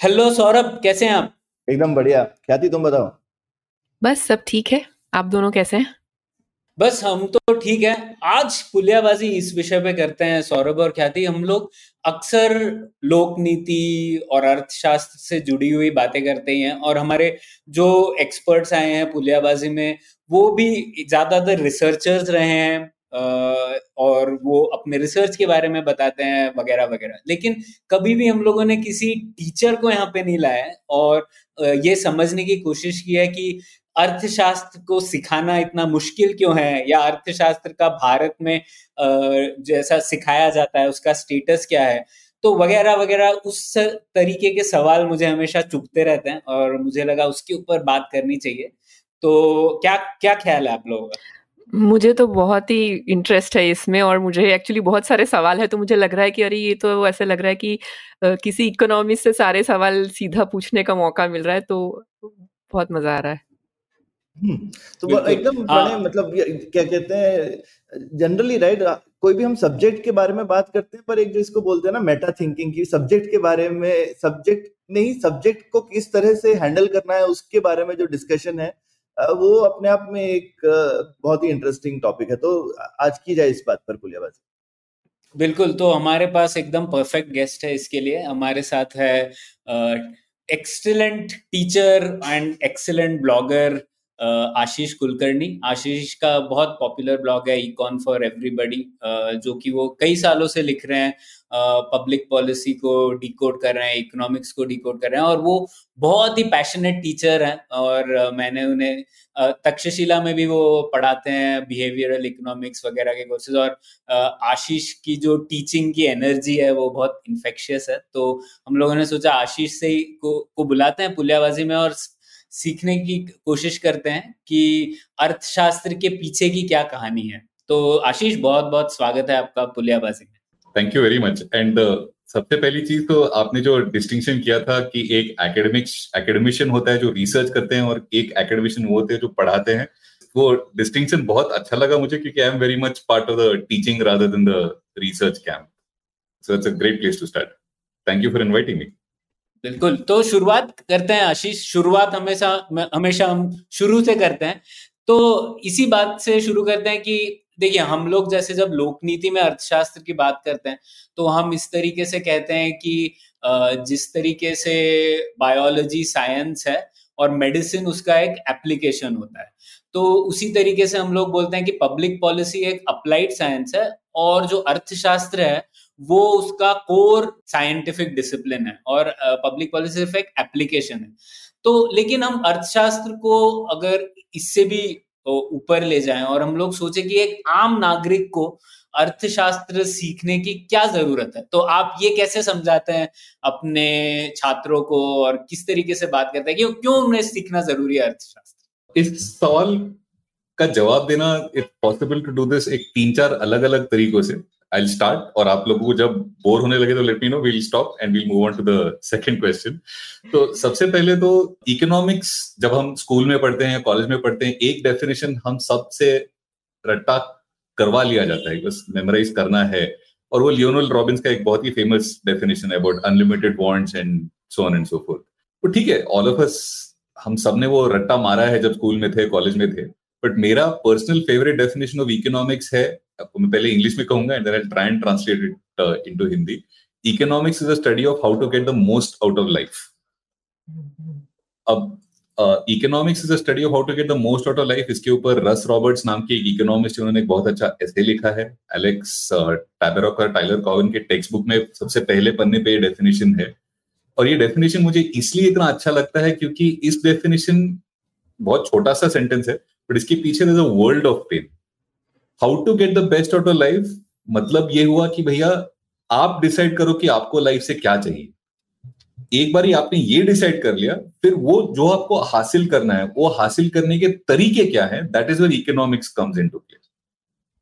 Hello Saurabh कैसे हैं आप? एकदम बढ़िया। ख्याति तुम बताओ? बस सब ठीक है। आप दोनों कैसे हैं? बस हम तो ठीक है। आज पुलियाबाजी इस विषय पे करते हैं सौरभ और ख्याति हम लोग अक्सर लोक नीति और अर्थशास्त्र से जुड़ी हुई बातें करते ही हैं और हमारे जो एक्सपर्ट्स आए हैं पुलियाबाजी में वो भी ज़्यादातर रिसर्चर्स रहे हैं और वो अपने रिसर्च के बारे में बताते हैं, वगैरह वगैरह। लेकिन कभी भी हम लोगों ने किसी टीचर को यहाँ पे नहीं लाया और ये समझने की कोशिश की है कि अर्थशास्त्र को सिखाना इतना मुश्किल क्यों है या अर्थशास्त्र का भारत में जैसा सिखाया जाता है, उसका स्टेटस क्या है? तो वगैरह वगैरह, उस तरीके के सवाल मुझे हमेशा चुपते रहते हैं और मुझे लगा उसके ऊपर बात करनी चाहिए। तो क्या क्या ख्याल है आप लोगों का? मुझे तो बहुत ही इंटरेस्ट है इसमें और मुझे एक्चुअली बहुत सारे सवाल है तो मुझे लग रहा है कि अरे ये तो ऐसे लग रहा है कि किसी इकोनॉमिस्ट से सारे सवाल सीधा पूछने का मौका मिल रहा है तो बहुत मज़ा आ रहा है हम्म, तो एकदम हाँ। मतलब क्या कहते हैं जनरली राइट कोई भी हम सब्जेक्ट के बारे में बात करते हैं पर एक जो इसको बोलते हैं ना मेटा थिंकिंग की सब्जेक्ट के बारे में सब्जेक्ट नहीं सब्जेक्ट को किस तरह से हैंडल करना है उसके बारे में जो डिस्कशन है वो अपने आप में एक बहुत ही इंटरेस्टिंग टॉपिक है। तो आज की जाए इस बात पर पुलियाबाजी। बिल्कुल तो हमारे पास एकदम परफेक्ट गेस्ट है इसके लिए। हमारे साथ है excellent teacher and excellent blogger Ashish Kulkarni. Ashish का बहुत पॉपुलर ब्लॉग है इकॉन फॉर एवरीबडी जो कि वो कई सालों से लिख रहे हैं। पब्लिक पॉलिसी को डिकोड कर रहे हैं इकोनॉमिक्स को डिकोड कर रहे हैं और वो बहुत ही पैशनेट टीचर हैं और मैंने उन्हें तक्षशिला में भी वो पढ़ाते हैं बिहेवियरल इकोनॉमिक्स वगैरह के कोर्सेज और आशीष की जो टीचिंग की एनर्जी है वो बहुत इन्फेक्शियस है। तो हम लोगों ने सोचा आशीष से ही को, को बुलाते हैं पुलियाबाजी में और सीखने की कोशिश करते हैं कि अर्थशास्त्र के पीछे की क्या कहानी है। तो आशीष बहुत बहुत स्वागत है आपका पुलियाबाजी में। Thank you very much and सबसे पहली चीज़ तो आपने जो डिस्टिंक्शन किया था कि एक एकेडमिक्स एकेडमिशियन होता है जो रिसर्च करते हैं और एक एकेडमिशियन वो होते हैं जो पढ़ाते हैं, वो डिस्टिंक्शन बहुत अच्छा लगा मुझे क्योंकि I am very much part of the teaching rather than the research camp so it's a great place to start thank you for inviting me बिल्कुल। तो शुरुआत करते हैं आशीष। शुरुआत हमेशा हमेशा हम शुरू से करते हैं। तो इसी बात से शुरू करते हैं कि देखिए, हम लोग जैसे जब लोकनीति में अर्थशास्त्र की बात करते हैं तो हम इस तरीके से कहते हैं कि जिस तरीके से बायोलॉजी, साइंस है और मेडिसिन, उसका एक एप्लीकेशन होता है। तो उसी तरीके से हम लोग बोलते हैं कि पब्लिक पॉलिसी एक अप्लाइड साइंस है और जो अर्थशास्त्र है वो उसका कोर साइंटिफिक डिसिप्लिन है और पब्लिक पॉलिसी सिर्फ़ एक एप्लीकेशन है। तो लेकिन हम अर्थशास्त्र को अगर इससे भी ऊपर ले जाएँ और हम लोग सोचे कि एक आम नागरिक को अर्थशास्त्र सीखने की क्या ज़रूरत है तो आप ये कैसे समझाते हैं अपने छात्रों को और किस तरीके से बात करते हैं कि क्यों उन्हें सीखना ज़रूरी है अर्थशास्त्र? इस सवाल का जवाब देना it's possible to do this एक तीन चार अलग अलग तरीकों से। आई स्टार्ट और आप लोगों को जब बोर होने लगे तो let me know we'll stop and we'll move on to the second question तो सबसे पहले तो इकोनॉमिक्स जब हम स्कूल में पढ़ते हैं कॉलेज में पढ़ते हैं, एक डेफिनेशन हम सबसे रट्टा करवा लिया जाता है, बस मेमोराइज करना है। और वो लियोनल रॉबिन्स का एक बहुत ही फ़ेमस डेफिनेशन है about unlimited wants and so on and so forth तो ठीक है ऑल ऑफ़ अस हम सबने वो रट्टा मारा है जब स्कूल में थे कॉलेज में थे बट मेरा personal favourite definition of economics है आपको मैं पहले इंग्लिश में कहूँगा and I try and translate it into Hindi economics is a study of how to get the most out of life अब economics is a study of how to get the most out of life इसके ऊपर रस Roberts नाम के एक economist उन्होंने बहुत अच्छा ऐसे लिखा है. एलेक्स टैबरॉक और टाइलर कॉवन के टेक्स्ट बुक में सबसे पहले पन्ने पे डेफिनेशन है. और ये डेफिनेशन मुझे इसलिए इतना अच्छा लगता है क्योंकि इस डेफिनेशन बहुत छोटा सा सेंटेंस है बट इसके पीछे world of pain how to get the best out of life मतलब ये हुआ कि भैया, आप डिसाइड करो कि आपको लाइफ से क्या चाहिए। एक बार आपने ये डिसाइड कर लिया, फिर वो जो आपको हासिल करना है, वो हासिल करने के तरीके क्या है? That is where economics comes in to play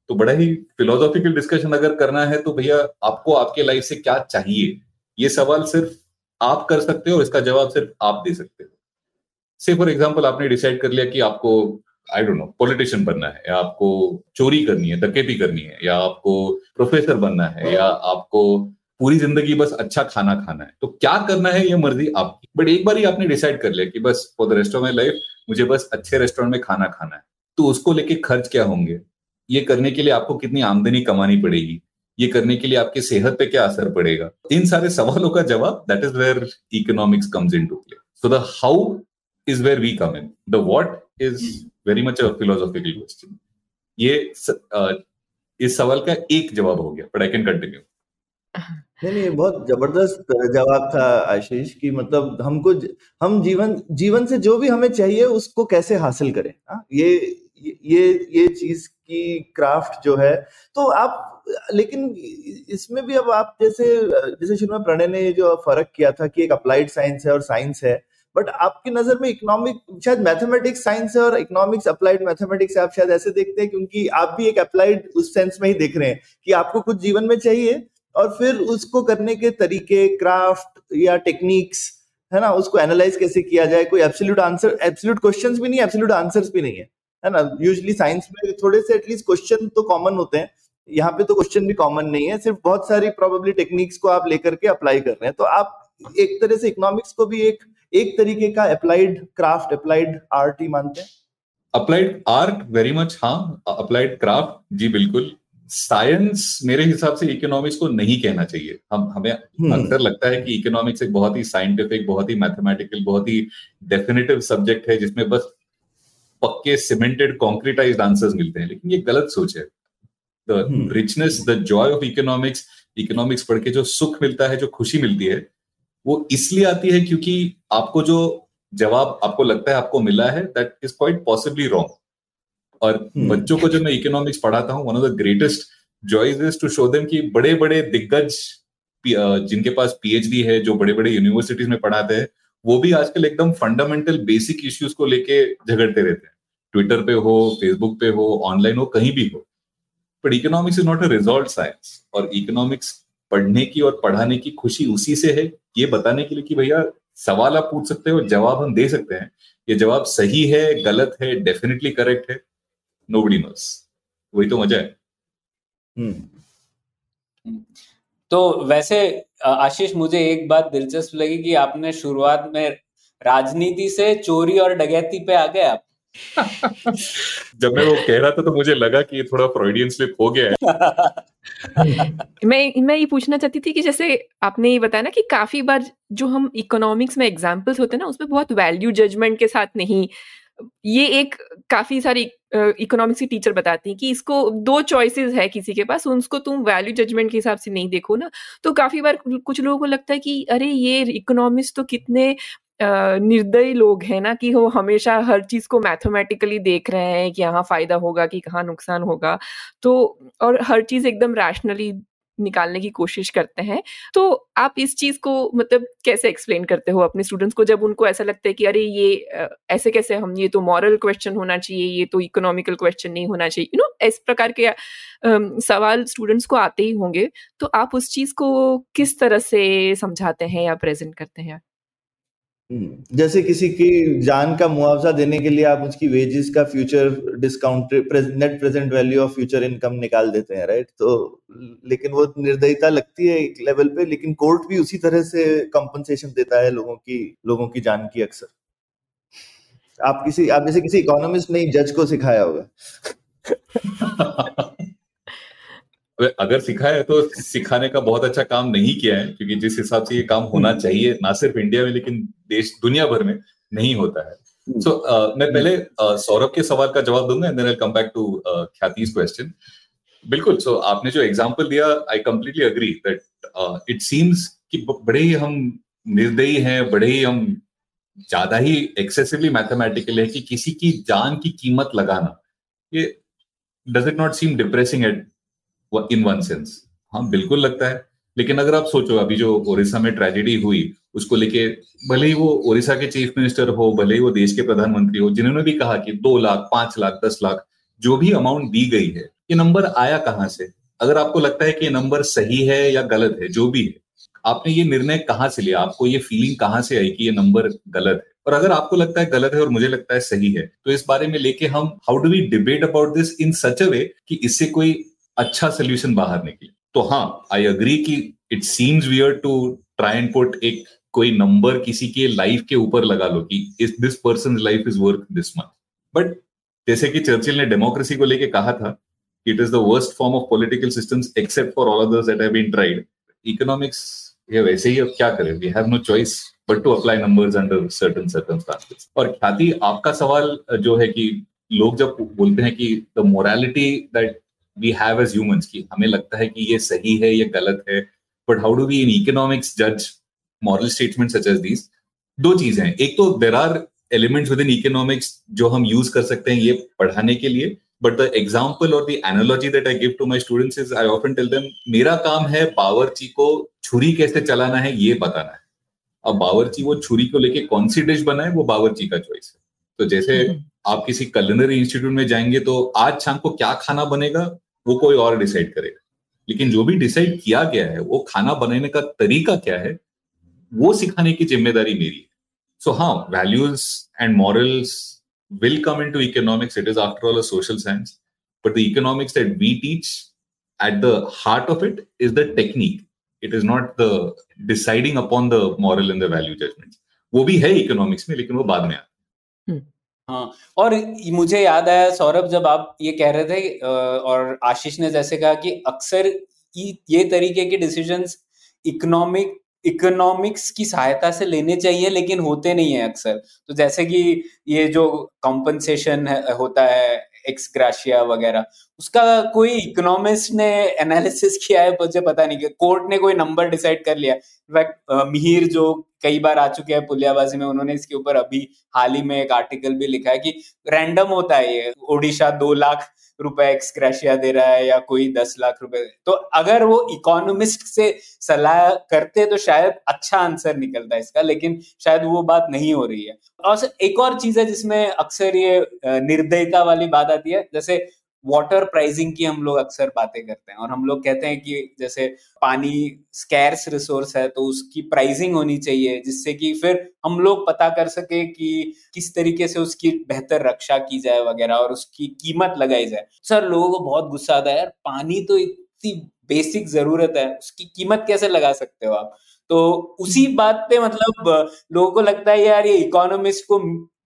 तो बड़ा ही फिलोसॉफिकल डिस्कशन अगर करना है तो भैया, आपको आपके लाइफ से क्या चाहिए? ये सवाल सिर्फ़ आप कर सकते हो और इसका जवाब सिर्फ़ आप दे सकते हो। से फॉर एग्ज़ाम्पल आपने डिसाइड कर लिया कि आपको आई डोंट नो पॉलिटिशियन बनना है, या आपको चोरी करनी है डकैती करनी है, या आपको प्रोफेसर बनना है, या आपको पूरी ज़िंदगी बस अच्छा खाना खाना है तो क्या करना है ये मर्ज़ी आपकी। बट एक बार ही आपने डिसाइड कर लिया कि बस for the rest of my life मुझे बस अच्छे रेस्टोरेंट में खाना खाना है तो उसको लेके खर्च क्या होंगे? ये करने के लिए आपको कितनी आमदनी कमानी पड़ेगी? ये करने के लिए आपकी सेहत पे क्या असर पड़ेगा? इन सारे सवालों का जवाब that is where economics comes in to play so the how is where we come in the what is very much a philosophical question ये इस सवाल का एक जवाब हो गया बट आई कैन कंटिन्यू नहीं नहीं, बहुत ज़बरदस्त जवाब था आशीष कि मतलब हमको हम जीवन जीवन से जो भी हमें चाहिए उसको कैसे हासिल करें, हा? ये ये ये चीज़ की क्राफ्ट जो है तो आप, लेकिन इसमें भी अब आप जैसे जैसे शुरू में प्रणय ने जो फ़र्क किया था कि एक अप्लाइड साइंस है और साइंस है बट आपकी नज़र में इकोनॉमिक शायद मैथमेटिक्स साइंस और इकोनॉमिक्स अप्लाइड मैथमेटिक्स आप शायद ऐसे देखते हैं क्योंकि आप भी एक अप्लाइड उस सेंस में ही देख रहे हैं कि आपको कुछ जीवन में चाहिए और फिर उसको करने के तरीके क्राफ्ट या टेक्निक्स है ना, उसको एनालाइज कैसे किया जाए, कोई एब्सोल्यूट आंसर एब्सोल्यूट क्वेश्चंस भी नहीं एब्सोल्यूट आंसर्स भी नहीं है है ना? यूजली साइंस में थोड़े से एटलीस्ट क्वेश्चन तो कॉमन होते हैं, यहाँ पे तो क्वेश्चन भी कॉमन नहीं है, सिर्फ़ बहुत सारी प्रोबेबली टेक्निक्स को आप लेकर के अप्लाई कर रहे हैं। तो आप एक तरह से इकोनॉमिक्स को भी एक एक तरीके का अप्लाइड क्राफ्ट अप्लाइड आर्ट ही मानते हैं? अप्लाइड आर्ट वेरी मच हाँ अप्लाइड क्राफ्ट जी बिल्कुल। साइंस मेरे हिसाब से इकोनॉमिक्स को नहीं कहना चाहिए। हम हमें हम्म। अक्सर लगता है कि इकोनॉमिक्स एक बहुत ही साइंटिफिक बहुत ही मैथमेटिकल बहुत ही डेफिनेटिव सब्जेक्ट है जिसमें बस पक्के सीमेंटेड कॉन्क्रीटाइज आंसर्स मिलते हैं। लेकिन ये गलत सोच है। The richness the joy of economics economics पढ़ के जो सुख मिलता है जो खुशी मिलती है वो इसलिए आती है क्योंकि आपको जो जवाब आपको लगता है आपको मिला है that is quite possibly wrong और hmm. बच्चों को जब मैं इकोनॉमिक्स पढ़ाता हूँ one of the greatest joys is to show them कि बड़े बड़े दिग्गज जिनके पास पीएचडी है जो बड़े बड़े यूनिवर्सिटीज में पढ़ाते हैं वो भी आजकल एकदम फंडामेंटल बेसिक इश्यूज़ को लेके झगड़ते रहते हैं। ट्विटर पे हो फेसबुक पे हो ऑनलाइन हो कहीं भी हो। But economics is not a result science और इकोनॉमिक्स पढ़ने की और पढ़ाने की खुशी उसी से है ये बताने के लिए कि भैया सवाल आप पूछ सकते हो जवाब हम दे सकते हैं। ये जवाब सही है गलत है डेफिनेटली करेक्ट है। नो बडी नोस वही तो मज़ा है। हम्म। तो वैसे आशीष मुझे एक बात दिलचस्प लगी कि आपने शुरुआत में राजनीति से चोरी और डकैती पे आ गए आप। जब मैं वो कह रहा था तो मुझे लगा कि ये थोड़ा फ्रॉइडियन स्लिप हो गया है। मैं मैं ये पूछना चाहती थी कि जैसे आपने ये बताया ना कि काफ़ी बार जो हम इकोनॉमिक्स में एग्जांपल्स होते हैं ना, उसमें बहुत वैल्यू जजमेंट के साथ नहीं। ये एक काफ़ी सारी इकोनॉमिक्स की टीचर बताती हैं कि इसको दो चॉइसेस है किसी के पास, उसको तुम वैल्यू जजमेंट के हिसाब से नहीं देखो ना। तो काफ़ी बार कुछ लोगों को लगता है कि अरे, ये इकोनॉमिक्स तो कितने निर्दयी लोग हैं ना कि वो हमेशा हर चीज़ को मैथमेटिकली देख रहे हैं कि यहाँ फ़ायदा होगा कि कहाँ नुकसान होगा। तो और हर चीज़ एकदम रैशनली निकालने की कोशिश करते हैं। तो आप इस चीज़ को मतलब कैसे एक्सप्लेन करते हो अपने स्टूडेंट्स को जब उनको ऐसा लगता है कि अरे ये ऐसे कैसे हम, ये तो मॉरल क्वेश्चन होना चाहिए, ये तो इकोनॉमिकल क्वेश्चन नहीं होना चाहिए। यू नो इस प्रकार के सवाल स्टूडेंट्स को आते ही होंगे। तो आप उस चीज़ को किस तरह से समझाते हैं या प्रेजेंट करते हैं? जैसे किसी की जान का मुआवजा देने के लिए आप उसकी वेजेस का future discount net present value of future income निकाल देते हैं राइट तो लेकिन वो निर्दयता लगती है एक लेवल पे, लेकिन कोर्ट भी उसी तरह से कंपनसेशन देता है लोगों की लोगों की जान की अक्सर। आप किसी, आप जैसे किसी इकोनॉमिस्ट ने जज को सिखाया होगा। अगर सिखा है तो सिखाने का बहुत अच्छा काम नहीं किया है क्योंकि जिस हिसाब से ये काम होना हम्म। चाहिए ना सिर्फ़ इंडिया में लेकिन देश दुनिया भर में नहीं होता है सो हम्म। so, uh, मैं पहले uh, सौरभ के सवाल का जवाब दूँगा and then I come back to Khyati's question बिल्कुल सो so, आपने जो एग्जांपल दिया I completely agree that it seems कि बड़े ही हम निर्दयी हैं बड़े ही हम ज़्यादा ही एक्सेसिवली मैथमेटिकल है कि किसी की जान की कीमत लगाना ये does it not seem depressing at in one sense हाँ बिल्कुल लगता है। लेकिन अगर आप सोचो, अभी जो ओडिशा में ट्रेजेडी हुई, उसको लेके भले ही वो ओडिशा के चीफ मिनिस्टर हो, भले ही वो देश के प्रधानमंत्री हो, जिन्होंने भी कहा कि दो लाख, पाँच लाख, दस लाख, जो भी अमाउंट दी गई है, ये नंबर आया कहाँ से? अगर आपको लगता है कि ये नंबर सही है या गलत है, जो भी है, आपने ये निर्णय कहाँ से लिया? आपको ये फीलिंग कहाँ से आई कि ये नंबर गलत है? और अगर आपको लगता है गलत है और मुझे लगता है सही है तो इस बारे में लेके हम how do we debate about this in such a way कि इससे कोई अच्छा सोल्यूशन बाहर निकले। तो हाँ आई अग्री कि it seems we're to try and put एक कोई नंबर किसी के लाइफ के ऊपर लगा लो कि इस this person life is work this much but जैसे कि चर्चिल ने डेमोक्रेसी को लेके कहा था it is the worst form of political systems except for all others that have been tried economics ये वैसे ही अब क्या करें? We have no choice but to apply numbers under certain circumstances और ख्याति, आपका सवाल जो है कि लोग जब बोलते हैं कि the morality that we have as humans की हमें लगता है कि ये सही है ये गलत है but how do we in economics जज moral statement such as these दो चीज़ें हैं। एक तो there are elements within economics जो हम यूज़ कर सकते हैं ये पढ़ाने के लिए बट द एग्ज़ाम्पल और the analogy that I give to my students is I often tell them मेरा काम है बावर्ची को छुरी कैसे चलाना है ये बताना है। अब बावर्ची वो छुरी को लेके कौन सी डिश बनाए वो बावर्ची का चॉइस है। तो जैसे हम्म। आप किसी कलनरी इंस्टीट्यूट में जाएँगे तो आज शाम को क्या खाना बनेगा? वो कोई और डिसाइड करेगा। लेकिन जो भी डिसाइड किया गया है, वो खाना बनाने का तरीका क्या है, वो सिखाने की ज़िम्मेदारी मेरी है। सो हाँ values and morals will come in to economics it is after all a social science but the economics that we teach at the heart of it is the technique it is not the deciding upon the moral and the value judgement वो भी है economics में, लेकिन वो बाद में आता हम्म। हाँ और मुझे याद आया सौरभ, जब आप ये कह रहे थे और आशीष ने जैसे कहा कि अक्सर ये तरीके के डिसीजंस इकोनॉमिक इकोनॉमिक्स की सहायता से लेने चाहिए, लेकिन होते नहीं है अक्सर। तो जैसे कि ये जो कॉम्पनसेशन होता है एक्स ग्राशिया वगैरह उसका कोई इकोनॉमिस्ट ने एनालिसिस किया है, मुझे पता नहीं कोर्ट ने कोई नंबर डिसाइड कर लिया। इनफैक्ट मिहिर जो कई बार आ चुके हैं पुलियाबाजी में, उन्होंने इसके ऊपर अभी हाल ही में एक आर्टिकल भी लिखा है कि रैंडम होता है ये। ओडिशा दो लाख रुपए एक्सक्रेशिया दे रहा है या कोई दस लाख रुपए। तो अगर वो इकोनॉमिस्ट से सलाह करते तो शायद अच्छा आंसर निकलता इसका, लेकिन शायद वो बात नहीं हो रही है। और एक और चीज़ है जिसमें अक्सर ये निर्दयता वाली बात आती है। जैसे वाटर प्राइसिंग की हम लोग अक्सर बातें करते हैं और हम लोग कहते हैं कि जैसे पानी स्कैर्स रिसोर्स है तो उसकी प्राइसिंग होनी चाहिए, जिससे कि फिर हम लोग पता कर सके कि किस तरीके से उसकी बेहतर रक्षा की जाए वगैरह और उसकी कीमत लगाई जाए। सर, लोगों को बहुत गुस्सा आता है, यार, पानी तो इतनी बेसिक ज़रूरत है, उसकी कीमत कैसे लगा सकते हो आप? तो उसी बात पे मतलब लोगों को लगता है, यार, ये इकोनॉमिस्ट को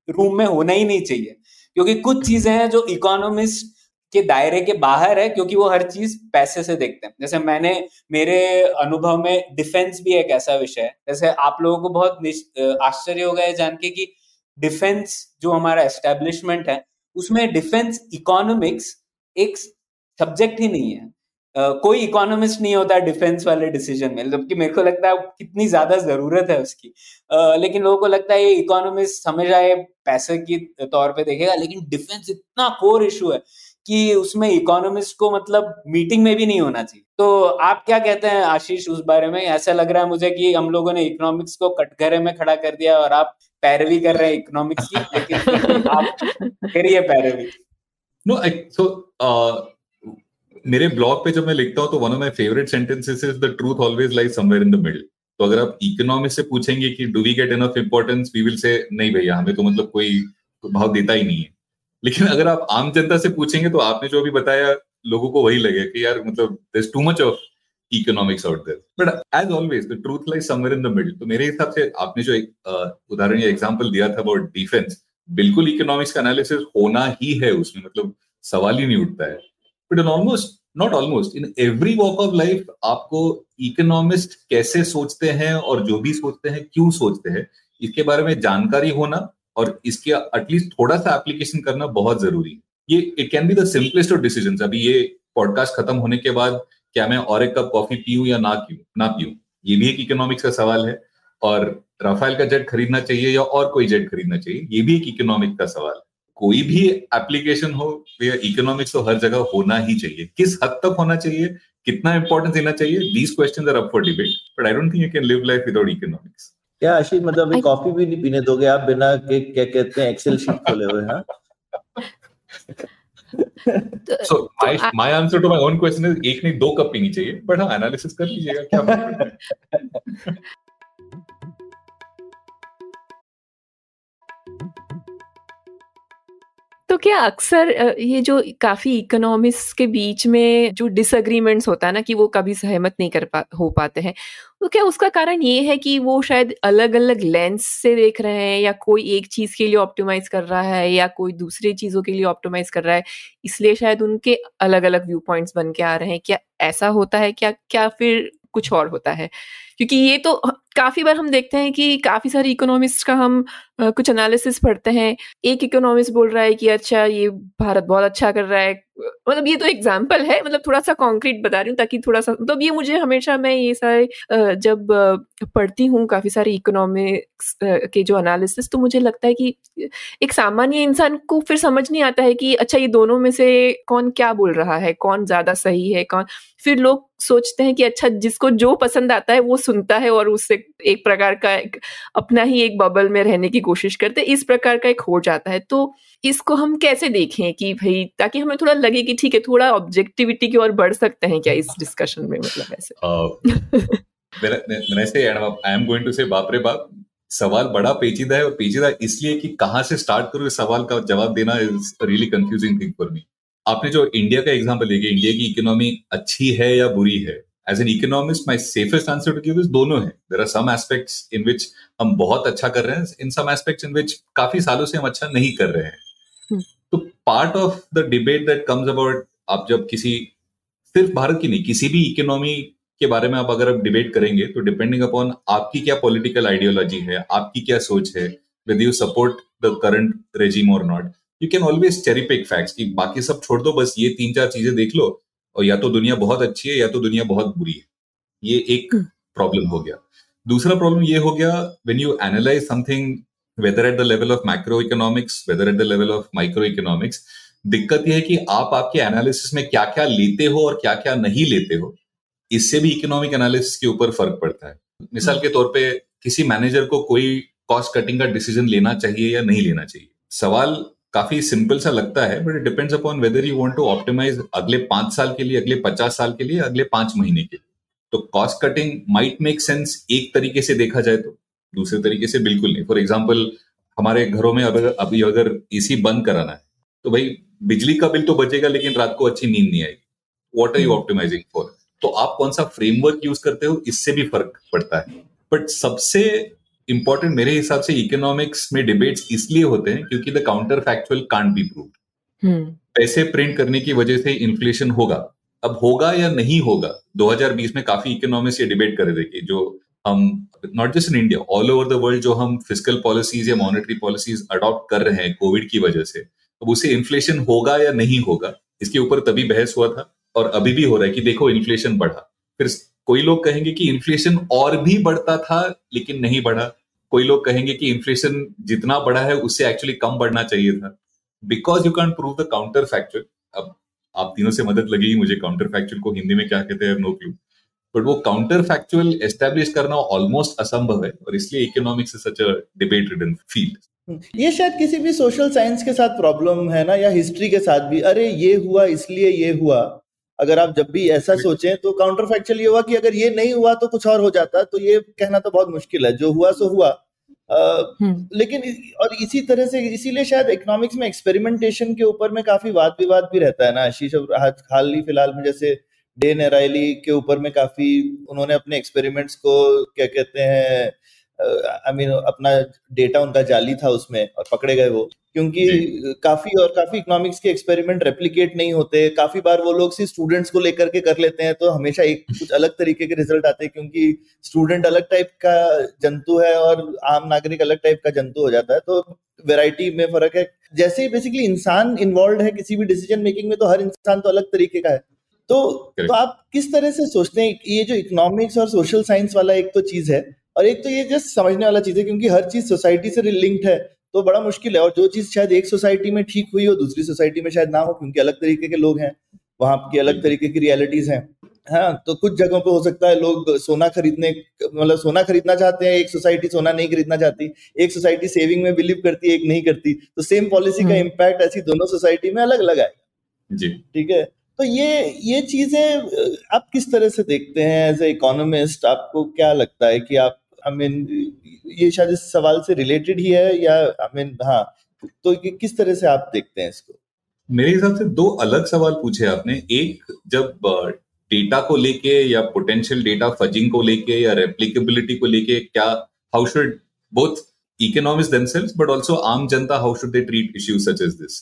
रूम में होना ही नहीं चाहिए, क्योंकि कुछ चीज़ें हैं जो इकोनॉमिस्ट के दायरे के बाहर है क्योंकि वो हर चीज़ पैसे से देखते हैं। जैसे मैंने मेरे अनुभव में डिफेंस भी एक ऐसा विषय है। जैसे आप लोगों को बहुत आश्चर्य हो गया जान के कि डिफेंस जो हमारा एस्टेब्लिशमेंट है उसमें डिफेंस इकोनॉमिक्स एक सब्जेक्ट ही नहीं है। Uh, कोई इकोनॉमिस्ट नहीं होता डिफेंस वाले डिसीज़न में जबकि मेरे को लगता है कितनी ज़्यादा ज़रूरत है उसकी। uh, लेकिन लोगों को लगता है ये इकोनॉमिस्ट हमेशा ये पैसे की तौर पे देखेगा लेकिन डिफेंस इतना कोर इशू है कि उसमें इकोनॉमिस्ट को मतलब मीटिंग में भी नहीं होना चाहिए। तो आप क्या कहते हैं आशीष उस बारे में? ऐसा लग रहा है मुझे कि हम लोगों ने इकोनॉमिक्स को कटघरे में खड़ा कर दिया और आप पैरवी कर रहे हैं इकोनॉमिक्स की लेकिन आप करिए पैरवी। नो सो मेरे ब्लॉग पे जब मैं लिखता हूँ तो one of my favourite sentences is the truth always lies somewhere in the middle तो अगर आप इकोनॉमिक्स से पूछेंगे कि do we get enough importance we will say नहीं भैया हमें तो मतलब कोई भाव देता ही नहीं है। लेकिन अगर आप आम जनता से पूछेंगे तो आपने जो भी बताया, लोगों को वही लगे कि यार मतलब too much of economics out there but as always the truth lies somewhere in the middle तो मेरे हिसाब से आपने जो एक उदाहरण या एग्जांपल दिया था अबाउट डिफेंस बिल्कुल इकोनॉमिक्स का एनालिसिस होना ही है उसमें मतलब सवाल ही नहीं उठता है। But in almost not almost in every walk of life आपको इकोनॉमिस्ट कैसे सोचते हैं और जो भी सोचते हैं, क्यों सोचते हैं, इसके बारे में जानकारी होना और इसके एटलीस्ट थोड़ा सा एप्लीकेशन करना बहुत ज़रूरी है। ये it can be the simplest of decision अभी ये पॉडकास्ट खत्म होने के बाद क्या मैं और एक कप कॉफ़ी पीऊं या ना पीऊं ना पीऊं? ये भी एक इकोनॉमिक्स का सवाल है। और राफेल का जेट खरीदना चाहिए या और कोई जेट खरीदना चाहिए, ये भी एक इकोनॉमिक का सवाल है। कोई भी एप्लीकेशन हो या इकोनॉमिक्स तो हर जगह होना ही चाहिए। किस हद तक होना चाहिए, कितना इंपॉर्टेंस देना चाहिए these questions are up for debate but I don't think you can live life without economics क्या आशीष मतलब अभी कॉफ़ी भी नहीं पीने दोगे आप बिना के क्या कहते हैं एक्सेल शीट खोले हुए हाँ? so my I, my answer to my own question is एक नहीं दो कप पीनी चाहिए बट हाँ एनालिसिस कर लीजिएगा क्या तो क्या अक्सर ये जो काफ़ी इकोनॉमिक्स के बीच में जो डिसएग्रीमेंट्स होता है ना कि वो कभी सहमत नहीं कर पा, हो पाते हैं तो क्या उसका कारण ये है कि वो शायद अलग अलग लेंस से देख रहे हैं या कोई एक चीज़ के लिए ऑप्टिमाइज कर रहा है या कोई दूसरी चीज़ों के लिए ऑप्टिमाइज कर रहा है, इसलिए शायद उनके अलग अलग व्यू पॉइंट्स बन के आ रहे हैं? क्या ऐसा होता है? क्या क्या फिर कुछ और होता है? क्योंकि ये तो काफ़ी बार हम देखते हैं कि काफ़ी सारे इकोनॉमिस्ट का हम कुछ एनालिसिस पढ़ते हैं। एक इकोनॉमिस्ट बोल रहा है कि अच्छा ये भारत बहुत अच्छा कर रहा है। मतलब ये तो एग्ज़ाम्पल है मतलब थोड़ा सा कॉन्क्रीट बता रही हूँ ताकि थोड़ा सा मतलब ये मुझे हमेशा मैं ये सारे जब पढ़ती हूँ काफ़ी सारे इकोनॉमिक्स के जो एनालिसिस तो मुझे लगता है कि एक सामान्य इंसान को फिर समझ नहीं आता है कि अच्छा ये दोनों में से कौन क्या बोल रहा है, कौन ज़्यादा सही है, कौन, फिर लोग सोचते हैं कि अच्छा जिसको जो पसंद आता है वो सुनता है और उससे एक प्रकार का एक अपना ही एक बबल में रहने की कोशिश करते, इस प्रकार का एक हो जाता है। तो इसको हम कैसे देखें कि भाई, ताकि हमें थोड़ा लगे कि ठीक है, थोड़ा ऑब्जेक्टिविटी की ओर बढ़ सकते हैं क्या इस डिस्कशन में मतलब ऐसे? आई एम गोइंग टू से बाप रे बाप, सवाल बड़ा पेचीदा है और पेचीदा इसलिए कि कहाँ से स्टार्ट करूँ इस सवाल का जवाब देना is really confusing thing for me आपने जो इंडिया का एग्जांपल लिया इंडिया की इकोनॉमी अच्छी है या बुरी है? As an economist my safest answer to give is दोनों है। There are some aspects in विच हम बहुत अच्छा कर रहे हैं इन सम एस्पेक्ट्स इन विच काफ़ी सालों से हम अच्छा नहीं कर रहे हैं। Hmm. तो part of the debate that comes about आप जब किसी सिर्फ़ भारत की नहीं किसी भी इकोनॉमी के बारे में आप अगर आप डिबेट करेंगे तो डिपेंडिंग अपॉन आपकी क्या पॉलिटिकल आइडियोलॉजी है आपकी क्या सोच है with you support the current regime और not you can always cherry pick facts कि बाकी सब छोड़ दो बस ये तीन चार चीज़ें देख लो। और या तो दुनिया बहुत अच्छी है या तो दुनिया बहुत बुरी है। ये एक प्रॉब्लम हम्म। हो गया। दूसरा प्रॉब्लम ये हो गया when you analyse something whether at the level of macro economics whether at the level of micro economics दिक्कत यह है कि आप आपके एनालिसिस में क्या क्या लेते हो और क्या क्या नहीं लेते हो इससे भी इकोनॉमिक एनालिसिस के ऊपर फ़र्क पड़ता है। मिसाल के तौर पे किसी मैनेजर को कोई कॉस्ट कटिंग का डिसीज़न लेना चाहिए या नहीं लेना चाहिए। सवाल काफ़ी सिंपल सा लगता है but it depends upon whether you want to optimise अगले पाँच साल के लिए अगले पचास साल के लिए अगले पाँच महीने के लिए। तो cost cutting might make sense एक तरीके से देखा जाए तो दूसरे तरीके से बिल्कुल नहीं। फॉर एग्ज़ाम्पल हमारे घरों में अगर अभी अगर एसी बंद कराना है तो भाई बिजली का बिल तो बचेगा लेकिन रात को अच्छी नींद नहीं आएगी। What are you optimising for तो आप कौन सा फ्रेमवर्क यूज़ करते हो इससे भी फ़र्क पड़ता है। बट सबसे इंपॉर्टेंट मेरे हिसाब से इकोनॉमिक्स में डिबेट्स इसलिए होते हैं क्योंकि the counterfactual can't be prove पैसे प्रिंट करने की वजह से इन्फ्लेशन होगा। अब होगा या नहीं होगा? 2020 में काफ़ी इकोनॉमिक्स ये डिबेट कर रहे थे कि जो हम not just in India all over the world जो हम फ़िज़िकल पॉलिसीज़ या मॉनिटरी पॉलिसीज़ अडॉप्ट कर रहे हैं कोविड की वजह से अब उसे इन्फ्लेशन होगा या नहीं होगा? इसके ऊपर तभी बहस हुआ था और अभी भी हो रहा है कि देखो इन्फ्लेशन बढ़ा। फिर कोई लोग कहेंगे कि इन्फ्लेशन और भी बढ़ता था लेकिन नहीं बढ़ा। कोई लोग कहेंगे कि इन्फ्लेशन जितना बढ़ा है, उससे एक्चुअली कम बढ़ना चाहिए था। Because you can prove the counterfactual अब आप तीनों से मदद लगेगी मुझे काउंटर फैक्चुअल को, हिंदी में क्या कहते हैं नो क्लू बट वो काउंटर फैक्चुअल एस्टेब्लिश करना ऑलमोस्ट असंभव है, और इसलिए economics such a debate ridden field ये शायद किसी भी सोशल साइंस के साथ प्रॉब्लम है ना, या हिस्ट्री के साथ भी, अरे, ये हुआ, इसलिए ये हुआ। अगर आप जब भी ऐसा सोचें तो काउंटर फैक्चुअल ये हुआ कि अगर ये नहीं हुआ तो कुछ और हो जाता तो ये कहना तो बहुत मुश्किल है। जो हुआ सो हुआ। आ, हम्म। लेकिन और इसी तरह से इसीलिए शायद इकोनॉमिक्स में एक्सपेरिमेंटेशन के ऊपर में काफ़ी वाद विवाद भी रहता है ना आशीष हाल ही फ़िलहाल में जैसे डेन एराइली के ऊपर में काफ़ी उन्होंने अपने एक्सपेरिमेंट्स को क्या कहते हैं आई मीन अपना डेटा उनका जाली था उसमें और पकड़े गए वो। क्योंकि काफ़ी और काफ़ी इकोनॉमिक्स के एक्सपेरिमेंट रेप्लिकेट नहीं होते। काफ़ी बार वो लोग सिर्फ़ स्टूडेंट्स को लेकर के कर लेते हैं तो हमेशा एक कुछ अलग तरीके के रिज़ल्ट आते हैं क्योंकि स्टूडेंट अलग टाइप का जंतु है और आम नागरिक अलग टाइप का जंतु हो जाता है तो वेराइटी में फ़र्क है। जैसे ही बेसिकली इंसान इन्वॉल्व है किसी भी डिसीज़न मेकिंग में तो हर इंसान तो अलग तरीके का है। तो तो आप किस तरह से सोचते हैं ये जो इकोनॉमिक्स और सोशल साइंस वाला एक तो चीज़ है और एक तो ये जस्ट समझने वाला चीज़ है क्योंकि हर चीज़ सोसाइटी से लिंक्ड है। तो बड़ा मुश्किल है। और जो चीज़ शायद एक सोसाइटी में ठीक हुई हो दूसरी सोसाइटी में शायद ना हो क्योंकि अलग तरीके के लोग हैं वहाँ की अलग तरीके की रियलिटीज हैं। हाँ तो कुछ जगहों पे हो सकता है लोग सोना खरीदने मतलब सोना खरीदना चाहते हैं एक सोसाइटी सोना नहीं खरीदना चाहती एक सोसाइटी सेविंग में बिलीव करती है एक नहीं करती। तो सेम पॉलिसी का इम्पैक्ट ऐसी दोनों सोसाइटी में अलग अलग आएगा जी। ठीक है? तो ये ये चीज़ें आप किस तरह से देखते हैं एज ए इकोनॉमिस्ट आपको क्या लगता है कि आप आई मीन ये शायद इस सवाल से रिलेटेड ही है या आई मीन हाँ तो किस तरह से आप देखते हैं इसको? मेरे हिसाब से दो अलग सवाल पूछे आपने। एक, जब डेटा को लेके या पोटेंशियल डेटा फजिंग को लेके या रेप्लिकेबिलिटी को लेके क्या how should both economics themselves but also आम जनता how should they treat issues such as this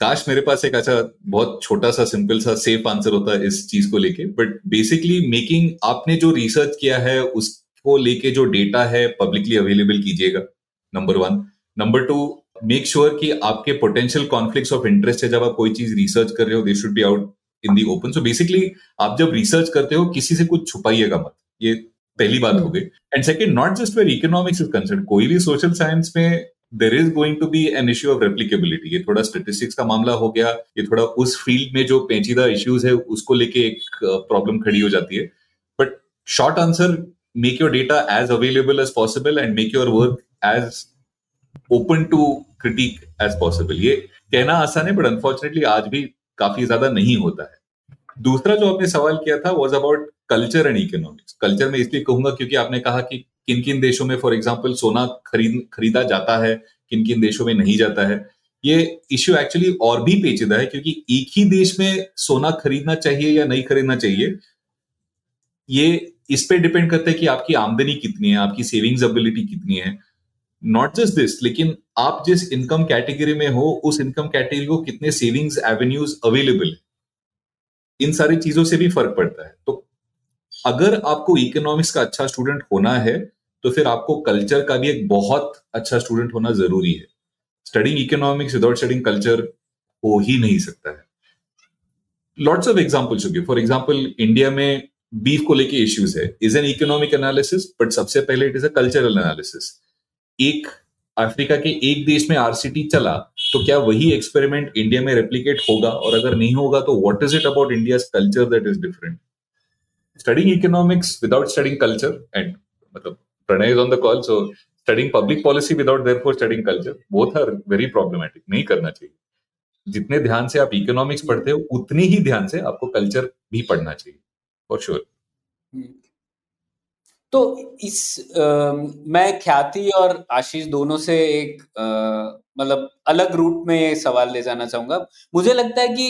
काश मेरे पास एक अच्छा बहुत छोटा सा सिंपल सा सेफ़ आंसर होता है इस चीज़ को लेके बट बेसिकली मेकिंग आपने जो रिसर्च किया है उसको लेके जो डेटा है पब्लिकली अवेलेबल कीजिएगा number one number two make sure कि आपके पोटेंशियल कॉन्फ्लिक्ट ऑफ़ इंटरेस्ट है जब आप कोई चीज़ रिसर्च कर रहे हो they should be out in the open so basically आप जब रिसर्च करते हो किसी से कुछ छुपाइएगा मत। ये पहली बात हो गई। And second not just where economics is concern कोई भी सोशल साइंस में there is going to be an issue of replicability ये थोड़ा स्टेटिस्टिक्स का मामला हो गया ये थोड़ा उस फ़ील्ड में जो पेचीदा इश्यूज़ है उसको लेके एक प्रॉब्लम खड़ी हो जाती है। But short answer make your data as available as possible and make your work as open to critique as possible ये कहना आसान है बट अनफॉर्चुनेटली आज भी काफ़ी ज़्यादा नहीं होता है। दूसरा जो आपने सवाल किया था was about culture and economics culture में इसलिए कहूँगा क्योंकि आपने कहा कि किन किन देशों में फॉर एग्ज़ाम्पल सोना खरीद, खरीदा जाता है किन किन देशों में नहीं जाता है। ये इश्यू एक्चुअली और भी पेचीदा है, क्योंकि एक ही देश में सोना खरीदना चाहिए या नहीं खरीदना चाहिए, ये इस पे डिपेंड करता है कि आपकी आमदनी कितनी है, आपकी सेविंग्स एबिलिटी कितनी है। नॉट जस्ट दिस लेकिन आप जिस इनकम कैटेगरी में हो, उस इनकम कैटेगरी को कितने सेविंग्स एवेन्यूज अवेलेबल है। इन सारी चीज़ों से भी फ़र्क पड़ता है। तो अगर आपको इकोनॉमिक्स का अच्छा स्टूडेंट होना है तो फिर आपको कल्चर का भी एक बहुत अच्छा स्टूडेंट होना ज़रूरी है। Studying economics without studying culture हो ही नहीं सकता है। लॉट्स ऑफ़ एग्जाम्पल्स होगी फॉर एग्ज़ाम्पल इंडिया में बीफ को लेके इश्यूज़ है. Is an economic analysis but सबसे पहले it is a cultural analysis एक अफ्रीका के एक देश में आरसीटी चला तो क्या वही एक्सपेरिमेंट इंडिया में रेप्लीकेट होगा? और अगर नहीं होगा तो what is it about India culture that is different studying economics without studying culture and मतलब Pranay is on the call so studying public policy without therefore studying culture both are very problematic नहीं करना चाहिए. जितने ध्यान से आप economics पढ़ते हो, उतनी ही ध्यान से आपको कल्चर भी पढ़ना चाहिए. फॉर श्योर तो इस आ, मैं ख्याति और आशीष दोनों से एक मतलब अलग रूट में सवाल ले जाना चाहूँगा। मुझे लगता है कि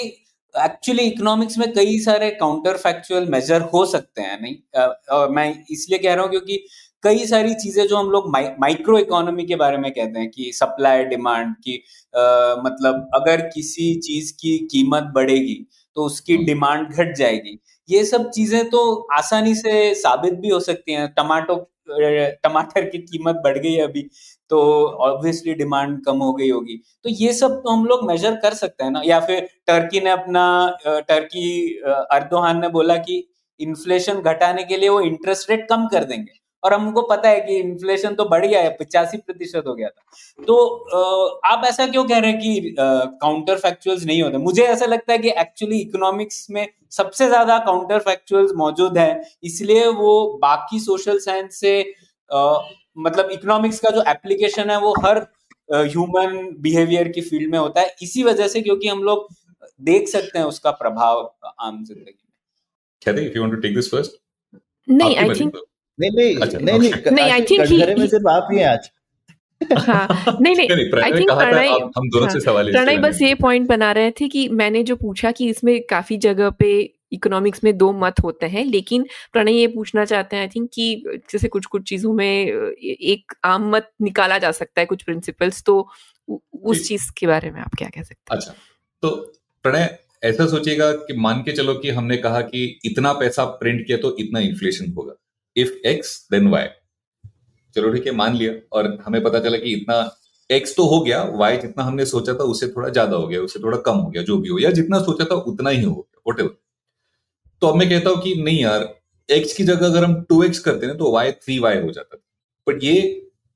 एक्चुअली इकोनॉमिक्स में कई सारे काउंटर फैक्चुअल मेजर हो सकते हैं नहीं? आ, मैं इसलिए कह रहा हूँ क्योंकि कई सारी चीज़ें जो हम लोग माइ, माइक्रो इकोनॉमी के बारे में कहते हैं कि सप्लाई डिमांड की आ, मतलब अगर किसी चीज़ की कीमत बढ़ेगी तो उसकी डिमांड घट जाएगी। ये सब चीज़ें तो आसानी से साबित भी हो सकती हैं। टमाटो, टमाटर की कीमत बढ़ गई अभी तो ऑब्वियसली डिमांड कम हो गई होगी। तो ये सब तो हम लोग मेजर कर सकते हैं ना? या फिर टर्की ने अपना टर्की अर्दोहान ने बोला कि इन्फ्लेशन घटाने के लिए वो इंटरेस्ट रेट कम कर देंगे। और हमको पता है कि इन्फ्लेशन तो बढ़ गया है पचासी प्रतिशत हो गया था। तो आप ऐसा क्यों कह रहे हैं कि काउंटर फैक्चुअल्स नहीं होते? मुझे ऐसा लगता है कि एक्चुअली इकोनॉमिक्स में सबसे ज़्यादा काउंटर फैक्चुअल्स मौजूद है इसलिए वो बाकी सोशल साइंस से आ, मतलब इकोनॉमिक्स का जो एप्लीकेशन है वो हर ह्यूमन बिहेवियर की फ़ील्ड में होता है। इसी वजह से क्योंकि हम लोग देख सकते हैं उसका प्रभाव आम ज़िंदगी में। If you want to take this first नहीं आई थिंक नहीं नहीं अच्छा, नहीं नहीं नहीं आई थिंक ही में सिर्फ़ आप ही हैं आज। हाँ नहीं नहीं आई थिंक प्रणय हम दोनों से हाँ, सवाल प्रणय बस ये पॉइंट बना रहे थे कि मैंने जो पूछा कि इसमें काफ़ी जगह पे इकोनॉमिक्स में दो मत होते हैं लेकिन प्रणय ये पूछना चाहते हैं आई थिंक कि जैसे कुछ कुछ चीज़ों में एक आम मत निकाला जा सकता है कुछ प्रिंसिपल्स तो उस चीज़ के बारे में आप क्या कह सकते हैं? अच्छा तो प्रणय ऐसा सोचिएगा कि मान के चलो कि हमने कहा कि इतना पैसा प्रिंट किया तो इतना इन्फ्लेशन होगा। इफ़ एक्स देन वाई चलो ठीक है, मान लिया। और हमें पता चला कि इतना एक्स तो हो गया वाई जितना हमने सोचा था उससे थोड़ा ज़्यादा हो गया उससे थोड़ा कम हो गया, जो भी हो या जितना सोचा था उतना ही हो गया वट तो अब मैं कहता हूँ कि नहीं यार एक्स की जगह अगर हम टू एक्स करते ना तो वाई थ्री वाई हो जाता था। बट ये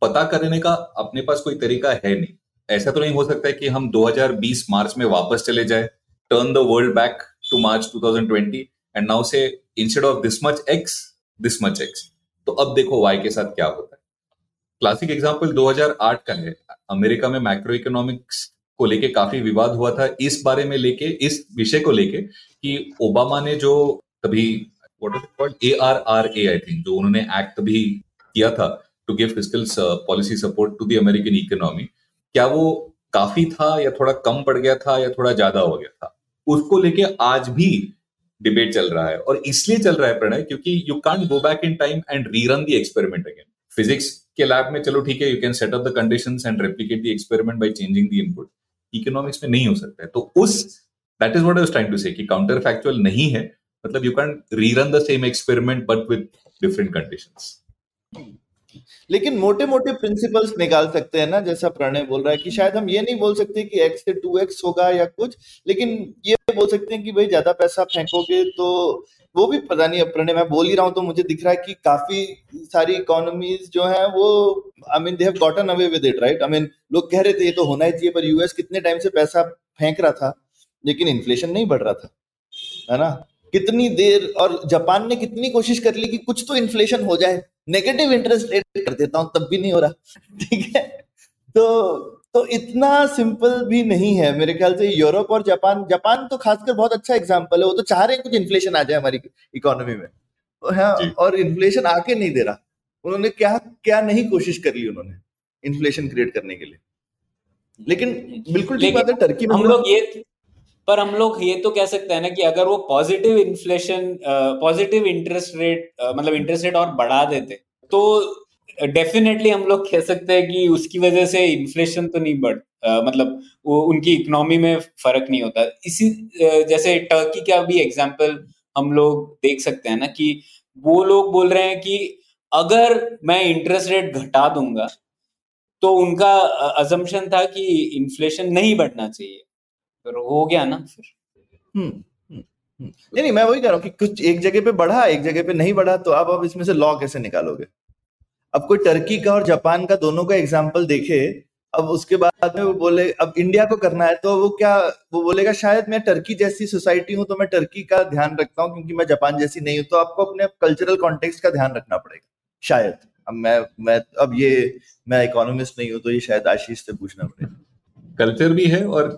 पता करने का अपने पास कोई तरीका है नहीं। ऐसा तो नहीं हो सकता है कि हम 2020 मार्च में वापस चले जाए turn the world back to March 2020 and now say instead of this much X this much X तो अब देखो वाई के साथ क्या होता है। क्लासिक एग्ज़ाम्पल 2008 का है। अमेरिका में मैक्रो इकोनॉमिक्स को लेके काफ़ी विवाद हुआ था इस बारे में लेके, इस विषय को लेके कि ओबामा ने जो called A R R A I think जो उन्होंने एक्ट भी किया था to give physical policy support to the American economy क्या वो काफ़ी था या थोड़ा कम पड़ गया था या थोड़ा ज़्यादा हो गया था? उसको लेके आज भी डिबेट चल रहा है। और इसलिए चल रहा है प्रणय, क्योंकि you can't go back in time and rerun the experiment again physics के लैब में चलो ठीक है you can set up the conditions and replicate the experiment by changing the input economics में नहीं हो सकता है। तो उस that is what I trying to say counterfactual नहीं है। मतलब you can rerun the same experiment but with different conditions लेकिन मोटे मोटे प्रिंसिपल्स निकाल सकते हैं ना, जैसा प्रणय बोल रहा है कि शायद हम ये नहीं बोल सकते कि एक्स से टू एक्स होगा या कुछ, लेकिन ये बोल सकते हैं कि भाई ज़्यादा पैसा फेंकोगे तो वो भी पता नहीं प्रणय मैं बोल ही रहा हूँ तो मुझे दिख रहा है कि काफ़ी सारी इकोनॉमीज जो है वो I mean they have gotten away with it right I mean लोग कह रहे थे ये तो होना ही चाहिए, पर यूएस कितने टाइम से पैसा फेंक रहा था, लेकिन इन्फ्लेशन नहीं बढ़ रहा था, है ना? कितनी देर और जापान ने कितनी कोशिश कर ली कि कुछ तो इन्फ्लेशन हो जाए। नेगेटिव इंटरेस्ट रेट कर देता हूँ तब भी नहीं हो रहा। ठीक है? तो तो इतना सिंपल भी नहीं है मेरे ख्याल से यूरोप और जापान। जापान तो खासकर बहुत अच्छा एग्ज़ाम्पल है वो तो चाह रहे हैं कुछ इन्फ्लेशन आ जाए हमारी इकोनॉमी में। हाँ और इन्फ्लेशन आके नहीं दे रहा। उन्होंने क्या क्या नहीं कोशिश कर ली उन्होंने इन्फ्लेशन क्रिएट करने के लिए। लेकिन बिल्कुल ठीक बात है टर्की में हम लोग ये पर हम लोग ये तो कह सकते हैं ना कि अगर वो positive inflation positive interest rate मतलब इंटरेस्ट रेट और बढ़ा देते तो डेफिनेटली हम लोग कह सकते हैं कि उसकी वजह से इन्फ्लेशन तो नहीं बढ़ आ, मतलब वो उनकी इकोनॉमी में फ़र्क नहीं होता। इसी जैसे टर्की का भी एग्जांपल हम लोग देख सकते हैं ना कि वो लोग बोल रहे हैं कि अगर मैं इंटरेस्ट रेट घटा दूँगा तो उनका अजम्पशन था कि इन्फ्लेशन नहीं बढ़ना चाहिए। फिर हो गया ना फिर। हम्म, हम्म, हम्म। नहीं नहीं मैं वही कह रहा हूँ कि कुछ एक जगह पे बढ़ा एक जगह पे नहीं बढ़ा तो अब अब इसमें से लॉ कैसे निकालोगे? अब कोई टर्की का और जापान का दोनों का एग्ज़ाम्पल देखे अब उसके बाद में वो बोले अब इंडिया को करना है तो वो क्या वो बोलेगा शायद मैं टर्की जैसी सोसाइटी हूँ तो मैं टर्की का ध्यान रखता हूँ क्योंकि मैं जापान जैसी नहीं हूँ तो आपको अपने कल्चरल कॉन्टेक्स्ट का ध्यान रखना पड़ेगा शायद। अब मैं मैं अब ये मैं इकोनॉमिस्ट नहीं हूँ तो ये शायद आशीष से पूछना पड़ेगा। कल्चर भी है और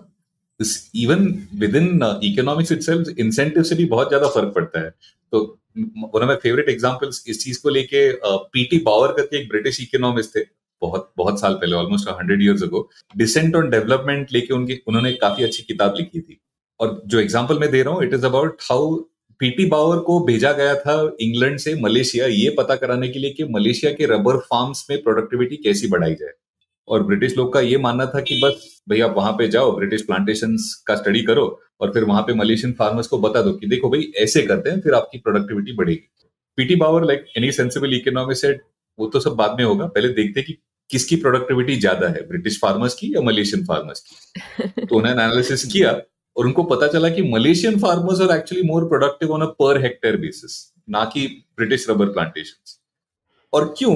even within economics itself incentive से भी बहुत ज़्यादा फ़र्क पड़ता है। तो one of my favourite examples इस चीज़ को लेके पीटी पावर करके एक ब्रिटिश इकोनॉमिस्ट थे, बहुत बहुत साल पहले almost hundred years ago dissent on development लेके उनकी, उन्होंने काफ़ी अच्छी किताब लिखी थी। और जो एग्ज़ाम्पल मैं दे रहा हूँ it is about how P T Bauer को भेजा गया था इंग्लैंड से मलेशिया, ये पता कराने के लिए कि मलेशिया के रबर फार्म्स में प्रोडक्टिविटी कैसी बढ़ाई जाए। और ब्रिटिश लोग का ये मानना था कि बस भैया वहाँ पे जाओ, ब्रिटिश प्लांटेशन का स्टडी करो और फिर वहाँ पे मलेशियन फार्मर्स को बता दो कि देखो भाई ऐसे करते हैं, फिर आपकी प्रोडक्टिविटी बढ़ेगी। P T Bauer like any sensible economy set वो तो सब बाद में होगा, पहले देखते कि किसकी प्रोडक्टिविटी ज़्यादा है, ब्रिटिश फार्मर्स की या मलेशियन फार्मर्स की। तो उन्होंने एनालिसिस किया और उनको पता चला कि Malaysian farmers are actually more productive on a per hectare basis ना कि ब्रिटिश रबर प्लांटेशन और क्यों?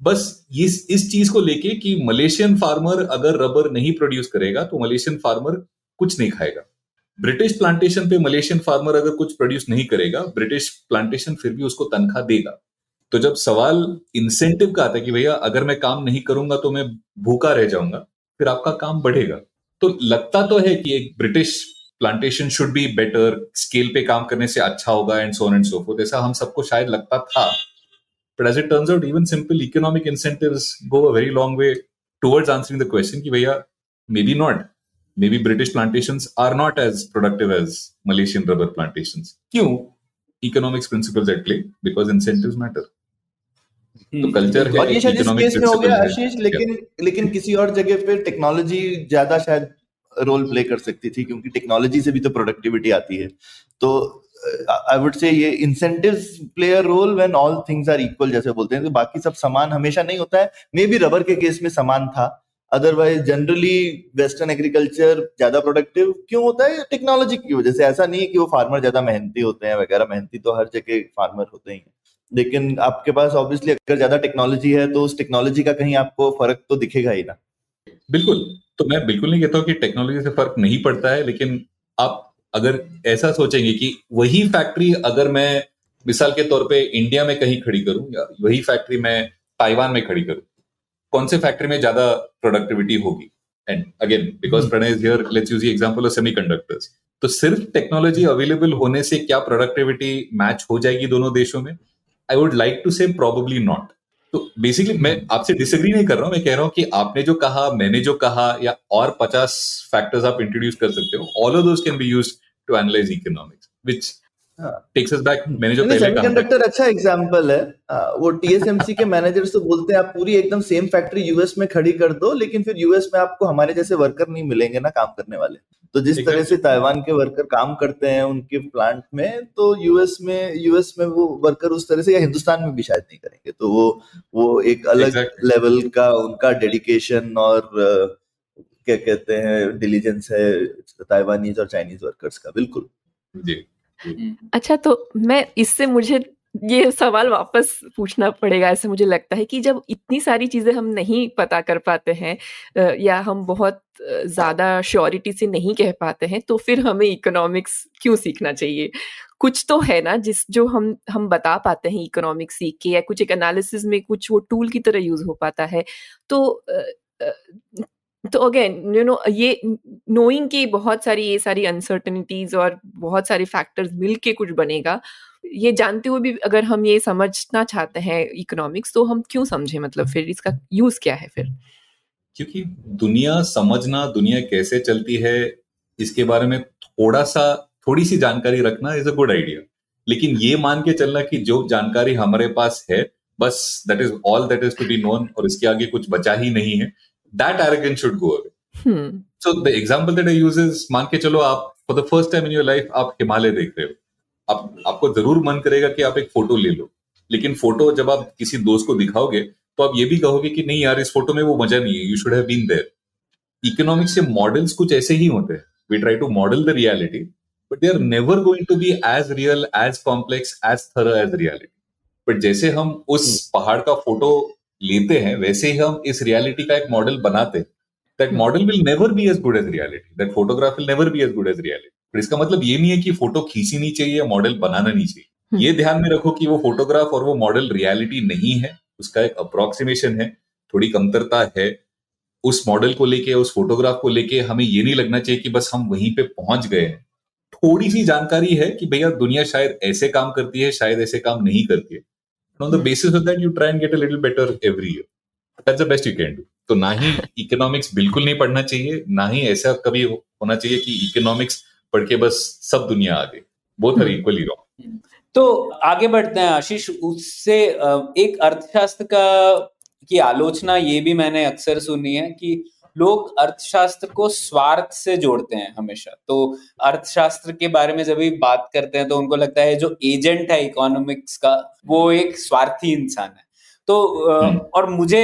बस इस इस चीज़ को लेके कि मलेशियन फार्मर अगर रबर नहीं प्रोड्यूस करेगा तो मलेशियन फार्मर कुछ नहीं खाएगा। ब्रिटिश प्लांटेशन पे मलेशियन फार्मर अगर कुछ प्रोड्यूस नहीं करेगा, ब्रिटिश प्लांटेशन फिर भी उसको तनख्वाह देगा। तो जब सवाल इंसेंटिव का आता है कि भैया, अगर मैं काम नहीं करूँगा तो मैं भूखा रह जाऊँगा, फिर आपका काम बढ़ेगा। तो लगता तो है कि एक British plantation should be better scale पे काम करने से अच्छा होगा and so on and so forth ऐसा हम सबको शायद लगता था। But as it turns out even simple economic incentives go a very long way towards answering the question कि भैया maybe not maybe British plantations are not as productive as Malaysian rubber plantations क्यों economics principles at play because incentives matter तो culture है और ये शायद इस case में हो गया आशीष लेकिन लेकिन किसी और जगह पे टेक्नोलॉजी ज़्यादा शायद रोल प्ले कर सकती थी क्योंकि टेक्नोलॉजी से भी तो प्रोडक्टिविटी आती है। तो आई वुड से ये incentives play a role when all things are equal जैसे बोलते हैं। तो बाकी सब समान हमेशा नहीं होता है। मे बी रबर के केस में समान था। अदरवाइज़ जनरली वेस्टर्न एग्रीकल्चर ज़्यादा प्रोडक्टिव क्यों होता है? टेक्नोलॉजी की वजह से। ऐसा नहीं है कि वो फार्मर ज़्यादा मेहनती होते हैं वगैरह। मेहनती तो हर जगह फार्मर होते ही हैं। लेकिन आपके पास ऑब्वियसली अगर ज़्यादा टेक्नोलॉजी है तो उस टेक्नोलॉजी का कहीं आपको फ़र्क तो दिखेगा ही ना। बिल्कुल। तो मैं बिल्कुल नहीं कहता हूँ कि टेक्नोलॉजी से फ़र्क नहीं पड़ता है, लेकिन आप अगर ऐसा सोचेंगे कि वही फैक्ट्री अगर मैं मिसाल के तौर पे इंडिया में कहीं खड़ी करूँ या वही फैक्ट्री मैं ताइवान में खड़ी करूँ कौन से फैक्ट्री में ज़्यादा प्रोडक्टिविटी होगी? And again because Pranay is here let's use example of semiconductors तो सिर्फ़ टेक्नोलॉजी अवेलेबल होने से क्या प्रोडक्टिविटी मैच हो जाएगी दोनों देशों में? I would like to say probably not तो बेसिकली मैं आपसे डिसएग्री नहीं कर रहा हूँ मैं कह रहा हूँ कि आपने जो कहा मैंने जो कहा या और पचास फैक्टर्स आप इंट्रोड्यूस कर सकते हो all of those can be used to analyse economics which takes us back मैंने जो पहले सेमीकंडक्टर अच्छा एग्जांपल है। वो टीएसएमसी के मैनेजर्स तो बोलते हैं आप पूरी एकदम सेम फैक्ट्री यूएस में खड़ी कर दो लेकिन फिर यूएस में आपको हमारे जैसे वर्कर नहीं मिलेंगे ना काम करने वाले। तो जिस तरह से ताइवान के वर्कर काम करते हैं उनके प्लांट में तो यूएस में यूएस में वो वर्कर उस तरह से या हिंदुस्तान में भी शायद नहीं करेंगे। तो वो वो एक अलग. लेवल का उनका डेडिकेशन और क्या कहते हैं डिलीजेंस है ताइवानीज और चाइनीज़ वर्कर्स का बिल्कुल। जी अच्छा तो मैं इससे मुझे ये सवाल वापस पूछना पड़ेगा ऐसे मुझे लगता है कि जब इतनी सारी चीज़ें हम नहीं पता कर पाते हैं या हम बहुत ज़्यादा श्योरिटी से नहीं कह पाते हैं तो फिर हमें इकोनॉमिक्स क्यों सीखना चाहिए? कुछ तो है ना जिस जो हम हम बता पाते हैं इकोनॉमिक्स सीख के या कुछ एक एनालिसिस में कुछ वो टूल की तरह यूज़ हो पाता है तो तो अगेन यू नो ये नोइंग की बहुत सारी ये सारी अनसर्टनिटीज और बहुत सारे फैक्टर्स मिल के कुछ बनेगा, ये जानते हुए भी अगर हम ये समझना चाहते हैं इकोनॉमिक्स तो हम क्यों समझे? मतलब फिर इसका यूज़ क्या है फिर? क्योंकि दुनिया समझना, दुनिया कैसे चलती है, इसके बारे में थोड़ा सा थोड़ी सी जानकारी रखना इज़ अ गुड आइडिया लेकिन ये मान के चलना कि जो जानकारी हमारे पास है, बस that is all that is to be known और इसके आगे कुछ बचा ही नहीं है that arrogance should go away so the example that I use is मान के चलो आप for the first time in your life आप हिमालय देख रहे हो। आप आपको ज़रूर मन करेगा कि आप एक फ़ोटो ले लो। लेकिन फ़ोटो जब आप किसी दोस्त को दिखाओगे तो आप ये भी कहोगे कि नहीं यार इस फ़ोटो में वो मज़ा नहीं है you should have been there economics के मॉडल्स कुछ ऐसे ही होते हैं। We try to model the reality but they are never going to be as real as complex as there as reality but जैसे हम उस hmm. पहाड़ का फ़ोटो लेते हैं वैसे ही हम इस रियलिटी का एक मॉडल बनाते हैं। That model will never be as good as reality that photograph will never be as good as reality पर इसका मतलब ये नहीं है कि फ़ोटो खींची नहीं चाहिए मॉडल बनाना नहीं चाहिए। हम्म। ये ध्यान में रखो कि वो फोटोग्राफ और वो मॉडल रियलिटी नहीं है। उसका एक अप्रोक्सीमेशन है थोड़ी कमतरता है। उस मॉडल को लेके उस फोटोग्राफ को लेके हमें ये नहीं लगना चाहिए कि बस हम वहीं पे पहुँच गए हैं। थोड़ी सी जानकारी है कि भैया दुनिया शायद ऐसे काम करती है शायद ऐसे काम नहीं करती है। On the basis of that you try and get a little better every year. That's the best you can do. तो ना ही इकोनॉमिक्स बिल्कुल नहीं पढ़ना चाहिए ना ही ऐसा कभी होना चाहिए कि इकोनॉमिक्स पढ़ के बस सब दुनिया आ गई। बोथ आर इक्वली रॉन्ग तो आगे बढ़ते हैं आशीष उससे एक अर्थशास्त्र का की आलोचना ये भी मैंने अक्सर सुनी है कि लोग अर्थशास्त्र को स्वार्थ से जोड़ते हैं हमेशा। तो अर्थशास्त्र के बारे में जब भी बात करते हैं तो उनको लगता है जो एजेंट है इकोनॉमिक्स का वो एक स्वार्थी इंसान है। तो हम्म। और मुझे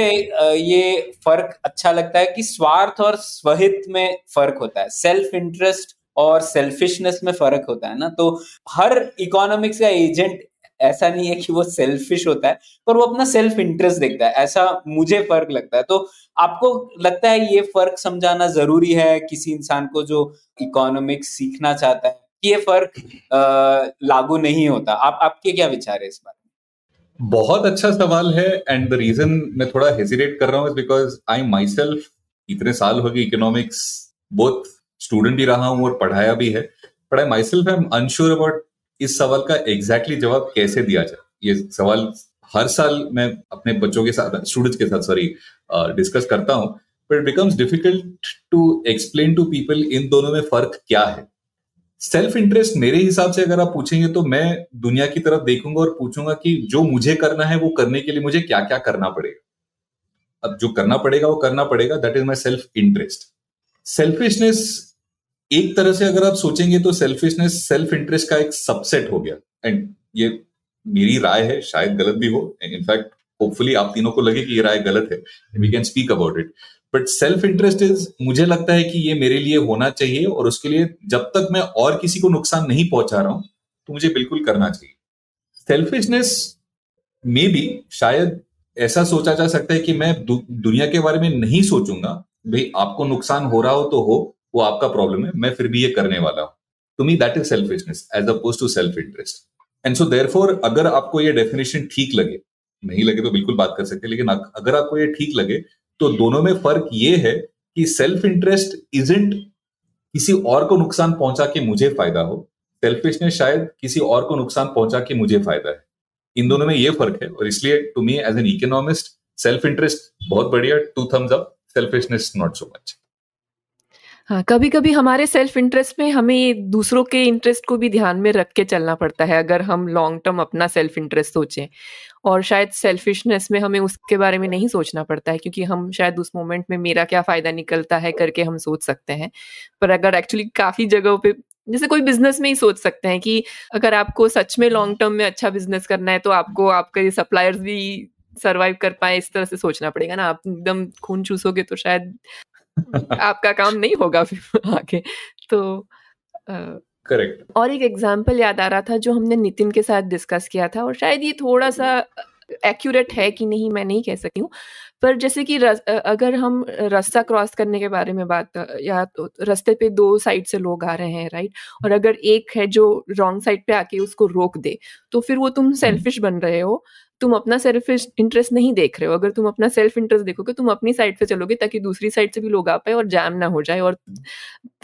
ये फ़र्क अच्छा लगता है कि स्वार्थ और स्वहित में फ़र्क होता है। सेल्फ इंटरेस्ट और सेल्फिशनेस में फ़र्क होता है ना। तो हर इकोनॉमिक्स का एजेंट ऐसा नहीं है कि वो सेल्फिश होता है, पर वो अपना सेल्फ इंटरेस्ट देखता है। ऐसा मुझे फ़र्क लगता है। तो आपको लगता है ये फ़र्क समझाना ज़रूरी है? किसी इंसान को जो इकोनॉमिक्स सीखना चाहता है, कि ये फ़र्क लागू नहीं होता। आप, आपके क्या विचार है इस बारे में? बहुत अच्छा सवाल है एंड द रीजन मैं थोड़ा हेजिटेट कर रहा हूँ बिकॉज़ आई माई सेल्फ इतने साल हो गए इकोनॉमिक्स बहुत स्टूडेंट भी रहा हूँ और पढ़ाया भी है but I myself I am unsure about इस सवाल का एग्जैक्टली exactly जवाब कैसे दिया जाए? ये सवाल हर साल मैं अपने बच्चों के साथ स्टूडेंट्स के साथ सॉरी डिस्कस करता हूँ but it becomes difficult to explain to people इन दोनों में फ़र्क क्या है। सेल्फ इंटरेस्ट मेरे हिसाब से अगर आप पूछेंगे तो मैं दुनिया की तरफ़ देखूँगा और पूछूँगा कि जो मुझे करना है वो करने के लिए मुझे क्या क्या करना पड़ेगा। अब जो करना पड़ेगा वो करना पड़ेगा that is my self interest selfishness एक तरह से अगर आप सोचेंगे तो सेल्फिशनेस सेल्फ इंटरेस्ट का एक सबसेट हो गया। एंड ये मेरी राय है शायद गलत भी हो। इनफैक्ट होपफुली आप तीनों को लगे कि ये राय गलत है। We can speak about it but self interest is मुझे लगता है कि ये मेरे लिए होना चाहिए और उसके लिए जब तक मैं और किसी को नुकसान नहीं पहुँचा रहा हूँ तो मुझे बिल्कुल करना चाहिए। सेल्फिशनेस में भी शायद ऐसा सोचा जा सकता है कि मैं दु, दुनिया के बारे में नहीं सोचूँगा भाई आपको नुकसान हो रहा हो तो हो वो आपका प्रॉब्लम है, मैं फिर भी ये करने वाला हूँ। To me that is selfishness as opposed to self interest and so therefore अगर आपको ये डेफिनेशन ठीक लगे, नहीं लगे तो बिल्कुल बात कर सकते, लेकिन अगर आपको ये ठीक लगे तो दोनों में फ़र्क ये है कि सेल्फ इंटरेस्ट इजेंट किसी और को नुकसान पहुँचा के मुझे फ़ायदा हो सेल्फिशनेस शायद किसी और को नुकसान पहुँचा के मुझे फ़ायदा है। इन दोनों में ये फ़र्क है, और इसलिए to me as an economist self interest बहुत बढ़िया two thumbs up selfishness not so much हाँ कभी कभी हमारे सेल्फ इंटरेस्ट में हमें दूसरों के इंटरेस्ट को भी ध्यान में रख के चलना पड़ता है, अगर हम लॉन्ग टर्म अपना सेल्फ इंटरेस्ट सोचें। और शायद सेल्फिशनेस में हमें उसके बारे में नहीं सोचना पड़ता है, क्योंकि हम शायद उस मोमेंट में मेरा क्या फ़ायदा निकलता है करके हम सोच सकते हैं। पर अगर एक्चुअली काफ़ी जगहों पे, जैसे कोई बिज़नेस में ही सोच सकते हैं कि अगर आपको सच में लॉन्ग टर्म में अच्छा बिज़नेस करना है तो आपको आपके सप्लायर्स भी सरवाइव कर पाए, इस तरह से सोचना पड़ेगा ना। आप एकदम खून चूसोगे तो शायद आपका काम नहीं होगा फिर आगे। तो करेक्ट uh, और एक एग्ज़ाम्पल याद आ रहा था जो हमने नितिन के साथ डिस्कस किया था और शायद ये थोड़ा सा एक्यूरेट है कि नहीं मैं नहीं कह सकती हूँ। पर जैसे कि रस, अगर हम रास्ता क्रॉस करने के बारे में बात या तो रास्ते पे दो साइड से लोग आ रहे हैं राइट? और अगर एक है जो रॉन्ग साइड पे आके उसको रोक दे तो फिर वो तुम सेल्फिश हम्म। बन रहे हो। तुम अपना सेल्फ इंटरेस्ट नहीं देख रहे हो। अगर तुम अपना सेल्फ इंटरेस्ट देखोगे तुम अपनी साइड से चलोगे ताकि दूसरी साइड से भी लोग आ पाए और जैम ना हो जाए और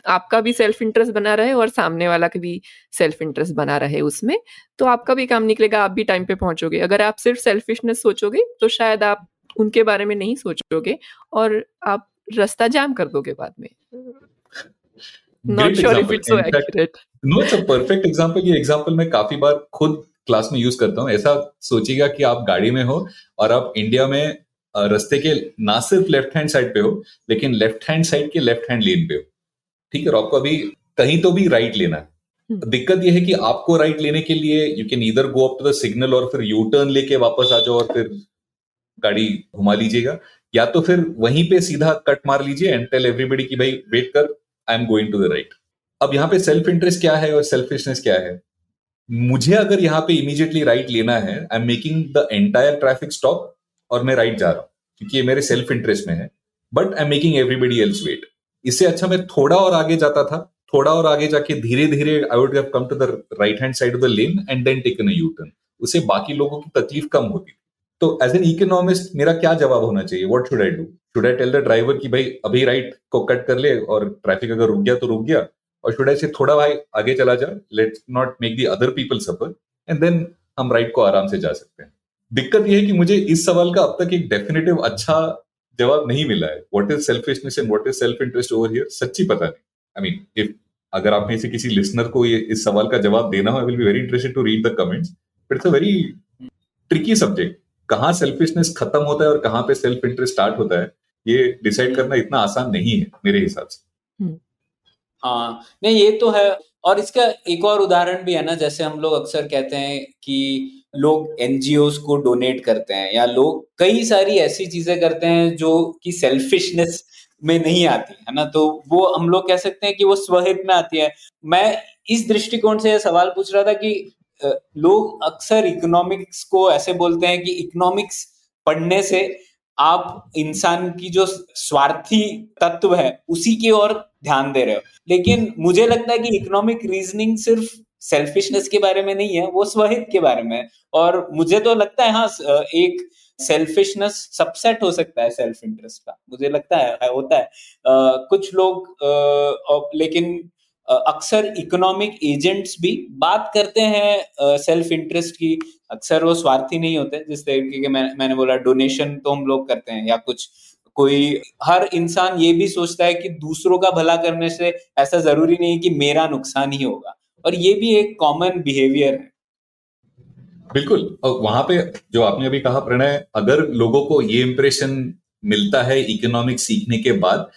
आपका भी सेल्फ इंटरेस्ट बना रहे और सामने वाला का भी सेल्फ इंटरेस्ट बना रहे उसमें तो आपका भी काम निकलेगा आप भी टाइम पे पहुंचोगे। अगर आप सिर्फ़ सेल्फिशनेस सोचोगे तो शायद आप उनके बारे में नहीं सोचोगे और आप रास्ता जाम कर दोगे बाद में। Not sure if it's so accurate no it's a perfect example ये एग्जांपल मैं काफ़ी बार खुद क्लास में यूज़ करता हूँ। ऐसा सोचिएगा कि आप गाड़ी में हो और आप इंडिया में रस्ते के ना सिर्फ़ लेफ़्ट हैंड साइड पे हो लेकिन लेफ़्ट हैंड साइड के लेफ़्ट हैंड लेन पे हो। ठीक है और आपको अभी कहीं तो भी राइट लेना है। हम्म। दिक्कत यह है कि आपको राइट लेने के लिए यू कैन इधर go up to the signal और फिर यू टर्न लेके वापस आ जाओ और फिर गाड़ी घुमा लीजिएगा। या तो फिर वहीं पे सीधा कट मार लीजिए एंड टेल एवरीबडी की भाई वेट कर I am going to the right अब यहाँ पे सेल्फ इंटरेस्ट क्या है और सेल्फिशनेस क्या है? मुझे अगर यहाँ पे इमीडिएटली राइट लेना है I am making the entire traffic stop और मैं राइट जा रहा हूँ, क्योंकि ये मेरे सेल्फ इंटरेस्ट में है। But I am making everybody else wait इससे अच्छा मैं थोड़ा और आगे जाता था, थोड़ा और आगे जाके धीरे धीरे I would come to the right hand side of the lane and then taken a U turn उससे बाकी लोगों की तकलीफ़ कम होती तो एज एन इकोनॉमिस्ट मेरा क्या जवाब होना चाहिए? What should I do should I tell the driver कि भाई, अभी राइट को कट कर ले और ट्रैफ़िक अगर रुक गया तो रुक गया। और शुड आई से थोड़ा भाई, आगे चला जा। Let's not make the other people suffer and then हम राइट को आराम से जा सकते हैं। दिक्कत यह है कि मुझे इस सवाल का अब तक एक डेफिनेटिव अच्छा जवाब नहीं मिला है। What is selfishness and what is self interest over here सच्ची पता नहीं। आई मीन इफ़ अगर आप में से किसी लिसनर को ये, इस सवाल का जवाब देना हो I will be very interested to read the comments it's a very tricky subject कहाँ सेल्फिशनेस खत्म होता है और कहाँ पे सेल्फ इंटरेस्ट स्टार्ट होता है ये डिसाइड करना इतना आसान नहीं है मेरे हिसाब से। हम्म। हाँ नहीं ये तो है। और इसका एक और उदाहरण भी है ना जैसे हम लोग अक्सर कहते हैं कि लोग एनजीओ को डोनेट करते हैं या लोग कई सारी ऐसी चीज़ें करते हैं जो कि सेल्फिशनेस में नहीं आती है ना? तो वो हम लोग कह सकते हैं कि वो स्वहित में आती है। मैं इस दृष्टिकोण से यह सवाल पूछ रहा था कि लोग अक्सर इकोनॉमिक्स को ऐसे बोलते हैं कि इकोनॉमिक्स पढ़ने से आप इंसान की जो स्वार्थी तत्व है उसी की ओर ध्यान दे रहे हो। लेकिन मुझे लगता है कि इकोनॉमिक रीजनिंग सिर्फ़ सेल्फिशनेस के बारे में नहीं है वो स्वहित के बारे में और मुझे तो लगता है हाँ एक सेल्फिशनेस सबसेट हो सकता है सेल्फ इंटरेस्ट का। मुझे लगता है होता है। आ, कुछ लोग आ, लेकिन अक्सर इकोनॉमिक एजेंट्स भी बात करते हैं सेल्फ इंटरेस्ट की। अक्सर वो स्वार्थी नहीं होते जिस तरीके के मैं, मैंने बोला डोनेशन तो हम लोग करते हैं या कुछ कोई हर इंसान ये भी सोचता है कि दूसरों का भला करने से ऐसा ज़रूरी नहीं है कि मेरा नुकसान ही होगा। और ये भी एक कॉमन बिहेवियर है। बिल्कुल। और वहाँ पे जो आपने अभी कहा प्रणय अगर लोगों को ये इम्प्रेशन मिलता है इकोनॉमिक्स सीखने के बाद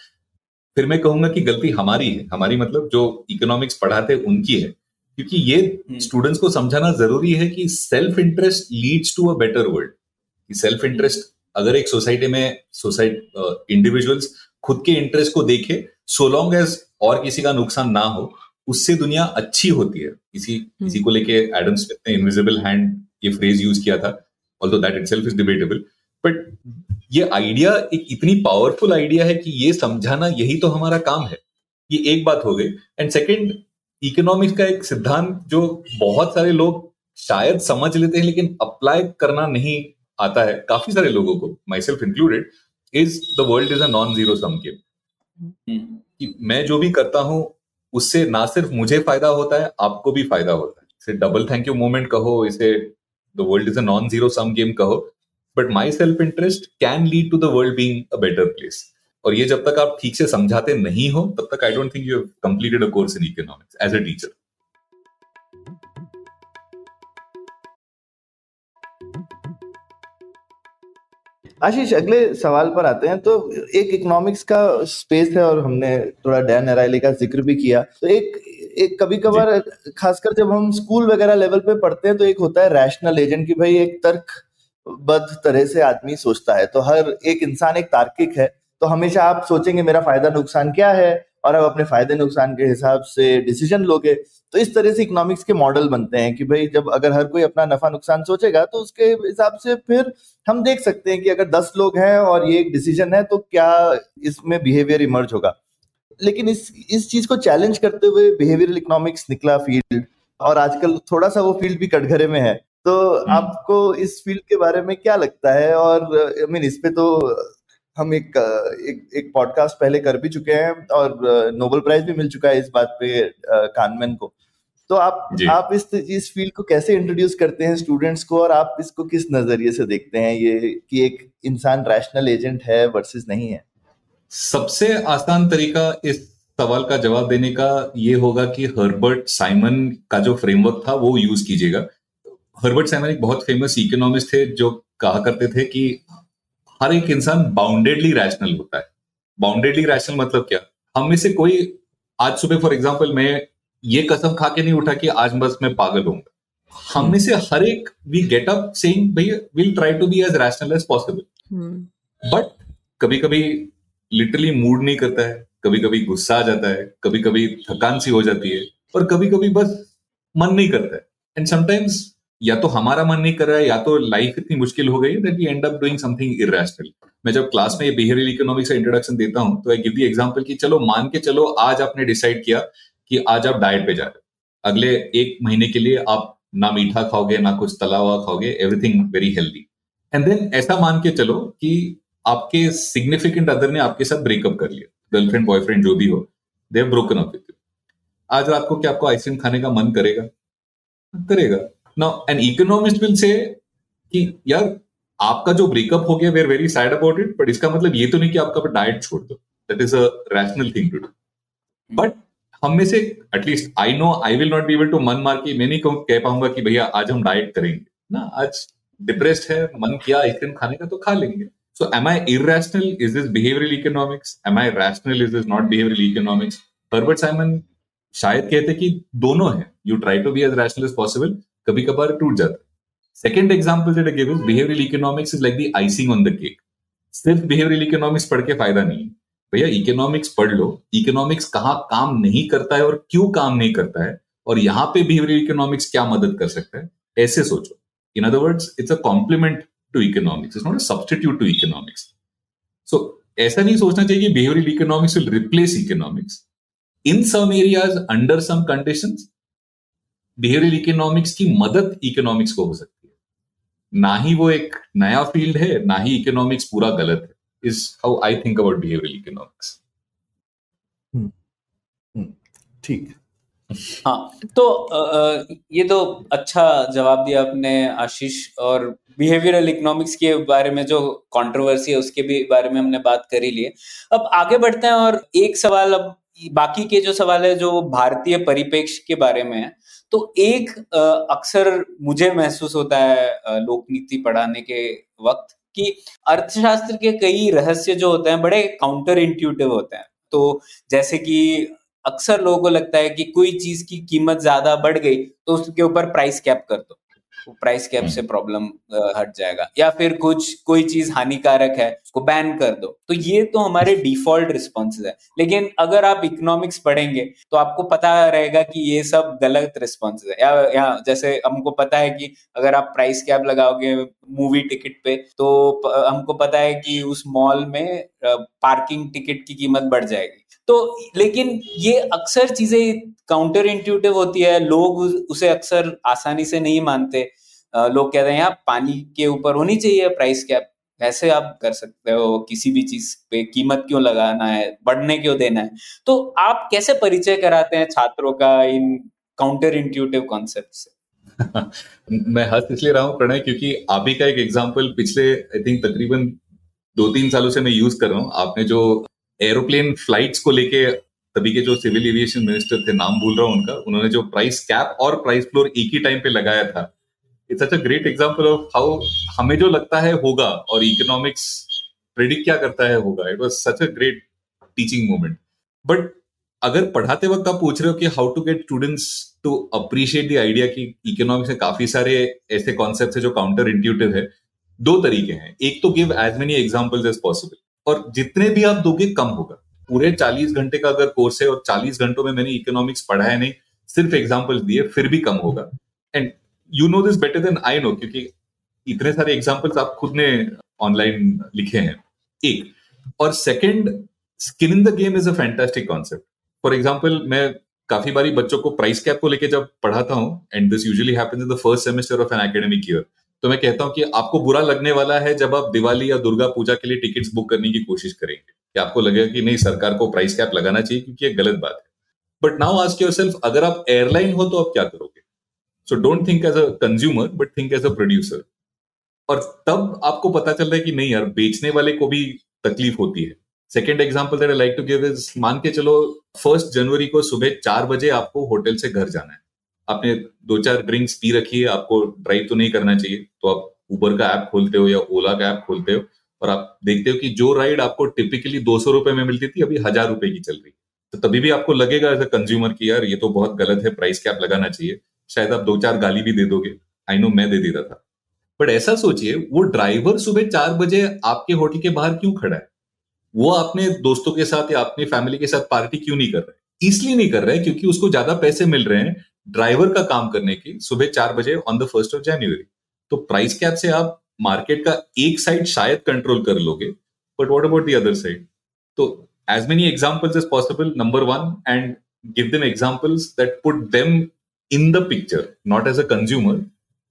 फिर मैं कहूँगा कि गलती हमारी है। हमारी मतलब जो इकोनॉमिक्स पढ़ाते उनकी है। क्योंकि ये स्टूडेंट्स हम्म। को समझाना ज़रूरी है कि self interest leads to a better world कि सेल्फ इंटरेस्ट अगर एक सोसाइटी में सोसाइटी इंडिविजुअल्स खुद के इंटरेस्ट को देखे सो लॉन्ग एज और किसी का नुकसान ना हो उससे दुनिया अच्छी होती है। इसी हम्म। इसी को लेके एडम स्मिथ ने इनविजिबल हैंड ये फ्रेज यूज़ किया था। Although that itself is debatable but ये आइडिया एक इतनी पावरफुल आइडिया है कि ये समझाना यही तो हमारा काम है। ये एक बात हो गई। एंड सेकेंड इकोनॉमिक्स का एक सिद्धांत जो बहुत सारे लोग शायद समझ लेते हैं लेकिन अप्लाई करना नहीं आता है काफ़ी सारे लोगों को myself included is the world is a non zero sum game कि मैं जो भी करता हूँ उससे ना सिर्फ़ मुझे फ़ायदा होता है आपको भी फ़ायदा होता है। इसे डबल थैंक यू मोमेंट कहो इसे the world is a non zero sum game कहो। But my self interest can lead to the world being a better place और ये जब तक आप ठीक से समझाते नहीं हो तब तक I don't think you completed a course in economics as a teacher Ashish अगले सवाल पर आते हैं। तो एक इकोनॉमिक्स का स्पेस है और हमने थोड़ा डैन अराइली का ज़िक्र भी किया। तो एक एक कभी कभार खासकर जब हम स्कूल वगैरह लेवल पे पढ़ते हैं तो एक होता है रैशनल एजेंट की भाई एक तर्क बद्ध तरह से आदमी सोचता है। तो हर एक इंसान एक तार्किक है। तो हमेशा आप सोचेंगे, मेरा फ़ायदा नुकसान क्या है? और आप अपने फ़ायदे नुकसान के हिसाब से डिसीज़न लोगे। तो इस तरह से इकोनॉमिक्स के मॉडल बनते हैं कि भाई, जब अगर हर कोई अपना नफा नुकसान सोचेगा तो उसके हिसाब से फिर हम देख सकते हैं कि अगर दस लोग हैं और ये एक डिसीज़न है तो क्या इसमें बिहेवियर इमर्ज होगा? लेकिन इस इस चीज़ को चैलेंज करते हुए बिहेवियरल इकोनॉमिक्स निकला फ़ील्ड और आजकल थोड़ा सा वो फ़ील्ड भी कटघरे में है। तो हम्म। आपको इस फ़ील्ड के बारे में क्या लगता है? और आई मीन इस पे तो हम एक एक, एक पॉडकास्ट पहले कर भी चुके हैं और नोबेल प्राइज भी मिल चुका है इस बात पे कानमैन को। तो आप आप इस इस फ़ील्ड को कैसे इंट्रोड्यूस करते हैं स्टूडेंट्स को और आप इसको किस नज़रिए से देखते हैं? ये कि एक इंसान रैशनल एजेंट है वर्सेस नहीं है। सबसे आसान तरीका इस सवाल का जवाब देने का ये होगा कि हर्बर्ट साइमन का जो फ्रेमवर्क था वो यूज़ कीजिएगा। हर्बर्ट साइमन एक बहुत फ़ेमस इकोनॉमिस्ट थे जो कहा करते थे कि हर एक इंसान बाउंडेडली रैशनल होता है। बाउंडेडली रैशनल मतलब क्या? हम में से कोई आज सुबह फॉर एग्ज़ाम्पल मैं ये कसम खा के नहीं उठा कि आज बस मैं पागल होऊँगा हम में से हर एक वी गेट अप सेइंग भाई will try to be as rational as possible but कभी कभी लिटरली मूड नहीं करता है कभी कभी गुस्सा आ जाता है कभी कभी थकान सी हो जाती है और कभी कभी बस मन नहीं करता है। एंड समटाइम्स या तो हमारा मन नहीं कर रहा है, या तो लाइफ इतनी मुश्किल हो गई that we end up doing something irrational मैं जब क्लास में ये बिहेवियरल इकोनॉमिक्स का इंट्रोडक्शन देता हूँ तो आई गिव दी एग्जांपल कि चलो, मान के चलो, आज आपने डिसाइड किया कि आज आप डाइट पे जा रहे हो। अगले एक महीने के लिए आप ना मीठा खाओगे, ना कुछ तला हुआ खाओगे everything very healthy and then ऐसा मान के चलो कि आपके सिग्निफिकेंट अदर ने आपके साथ ब्रेकअप कर लिया गर्लफ्रेंड बॉयफ्रेंड जो भी हो they broken up with you आज रात को क्या आपको आइसक्रीम खाने का मन करेगा? करेगा। Now an economist will say कि यार आपका जो ब्रेकअप हो गया we are very sad about it but इसका मतलब ये तो नहीं कि आपका डाइट छोड़ दो। That is a rational thing to do but हम में से at least I know I will not be able to मन मार के मैं नहीं कह पाऊँगा कि भैया आज हम डाइट करेंगे। ना आज डिप्रेस्ड है मन किया आइसक्रीम खाने का तो खा लेंगे। So am I irrational is this behavioural economics am I rational is this not behavioural economics Herbert Simon शायद कहते कि दोनों है। You try to be as rational as possible कभी कभार टूट जाता है। Second example that behavioural economics is like the icing on the cake सिर्फ़ बिहेवियरल इकोनॉमिक्स पढ़ के फ़ायदा नहीं है। भैया इकोनॉमिक्स पढ़ लो। इकोनॉमिक्स कहाँ काम नहीं करता है और क्यों काम नहीं करता है? और यहाँ पे बिहेवियरल इकोनॉमिक्स क्या मदद कर सकता है? ऐसे सोचो। In other words it's a complement to economics it's not a substitute to economics so ऐसा नहीं सोचना चाहिए कि behavioural economics will replace economics in some areas under some conditions behavioural economics की मदद इकोनॉमिक्स को हो सकती है। ना ही वो एक नया फ़ील्ड है ना ही इकोनॉमिक्स पूरा गलत है। Is how I think about behavioural economics ठीक। हाँ तो आ, ये तो अच्छा जवाब दिया आपने आशीष और बिहेवियरल इकोनॉमिक्स के बारे में जो कंट्रोवर्सी है उसके भी बारे में हमने बात कर ही। ली अब आगे बढ़ते हैं और एक सवाल अब बाकी के जो सवाल है जो भारतीय परिपेक्ष के बारे में है तो एक अक्सर मुझे महसूस होता है लोकनीति पढ़ाने के वक्त कि अर्थशास्त्र के कई रहस्य जो होते हैं, बड़े काउंटर इंट्यूटिव होते हैं। तो जैसे कि अक्सर लोगों को लगता है कि कोई चीज़ की कीमत ज़्यादा बढ़ गई तो उसके ऊपर प्राइस कैप कर दो। प्राइस कैप से प्रॉब्लम हम्म। हट जाएगा। या फिर कुछ कोई चीज़ हानिकारक है उसको बैन कर दो। तो ये तो हमारे डिफ़ॉल्ट रिस्पॉन्सेज है। लेकिन अगर आप इकोनॉमिक्स पढ़ेंगे तो आपको पता रहेगा कि ये सब गलत रिस्पॉन्सेज है। या, या जैसे हमको पता है कि अगर आप प्राइस कैप लगाओगे मूवी टिकट पे तो हमको पता है कि उस मॉल में पार्किंग टिकट की कीमत बढ़ जाएगी। तो लेकिन ये अक्सर चीज़ें काउंटर इंट्यूटिव होती है, लोग उसे अक्सर आसानी से नहीं मानते। लोग कहते हैं, यार, पानी के ऊपर होनी चाहिए प्राइस कैप कैसे आप कर सकते हो, किसी भी चीज़ पे कीमत क्यों लगाना है, बढ़ने क्यों देना है? तो आप कैसे परिचय कराते हैं छात्रों का इन काउंटर इंट्यूटिव कॉन्सेप्ट से? मैं हंस इसलिए रहा हूँ, प्रणय, क्योंकि आप ही का एक एग्ज़ाम्पल पिछले आई थिंक तकरीबन दो तीन सालों से मैं यूज़ कर रहा हूँ। आपने जो एरोप्लेन फ्लाइट्स को लेके तभी के जो सिविल एविएशन मिनिस्टर थे, नाम भूल रहा हूँ उनका, उन्होंने जो प्राइस कैप और प्राइस फ्लोर एक ही टाइम पे लगाया था। It's such a great example of how हमें जो लगता है होगा और इकोनॉमिक्स प्रेडिक्ट क्या करता है होगा। It was such a great teaching moment but अगर पढ़ाते वक्त आप पूछ रहे हो कि how to get students to appreciate the idea कि इकोनॉमिक्स में काफ़ी सारे ऐसे कॉन्सेप्ट है जो काउंटर इंट्यूटिव है, दो तरीके हैं। एक तो give as many examples as possible और जितने भी आप दोगे कम होगा। पूरे 40 घंटे का अगर कोर्स है और 40 घंटों में मैंने इकोनॉमिक्स पढ़ा है नहीं, सिर्फ़ एग्ज़ाम्पल दिए, फिर भी कम होगा। And you know this better than I know क्योंकि इतने सारे एग्जाम्पल्स आप खुद ने ऑनलाइन लिखे हैं। एक, और second skin in the game is a fantastic concept for example मैं काफ़ी बारी बच्चों को प्राइस कैप को लेकर जब पढ़ाता हूँ and this usually happens in the first semester of an academic year तो मैं कहता हूँ कि आपको बुरा लगने वाला है जब आप दिवाली या दुर्गा पूजा के लिए टिकट्स बुक करने की कोशिश करेंगे। कि आपको लगेगा कि नहीं, सरकार को प्राइस कैप लगाना चाहिए क्योंकि ये गलत बात है। But now ask yourself अगर आप एयरलाइन हो तो आप क्या करोगे? So don't think as a consumer but think as a producer और तब आपको पता चल रहा है कि नहीं यार, बेचने वाले को भी तकलीफ़ होती है। Second example that I like to give is मान के चलो फ़र्स्ट जनवरी को सुबह चार बजे आपको होटल से घर जाना है। आपने दो चार ड्रिंक्स पी रखी है, आपको ड्राइव तो नहीं करना चाहिए। तो आप ऊबर का ऐप खोलते हो या ओला का ऐप खोलते हो और आप देखते हो कि जो राइड आपको टिपिकली दो सौ रुपए में मिलती थी, अभी हज़ार रुपए की चल रही तो तभी भी आपको लगेगा एज अ कंज्यूमर की यार, ये तो बहुत गलत है प्राइस कैप लगाना चाहिए। शायद आप दो चार गाली भी दे दोगे। आई नो मैं दे देता था। बट ऐसा सोचिए, वो ड्राइवर सुबह चार बजे आपके होटल के बाहर क्यों खड़ा है? वो अपने दोस्तों के साथ या अपनी फैमिली के साथ पार्टी क्यों नहीं कर रहे? इसलिए नहीं कर रहे क्योंकि उसको ज़्यादा पैसे मिल रहे हैं ड्राइवर का काम करने की सुबह चार बजे on the first of January तो प्राइस कैप से आप मार्केट का एक साइड शायद कंट्रोल कर लोगे but what about the other side तो as many examples is possible number one and give them examples that put them in the picture not as a consumer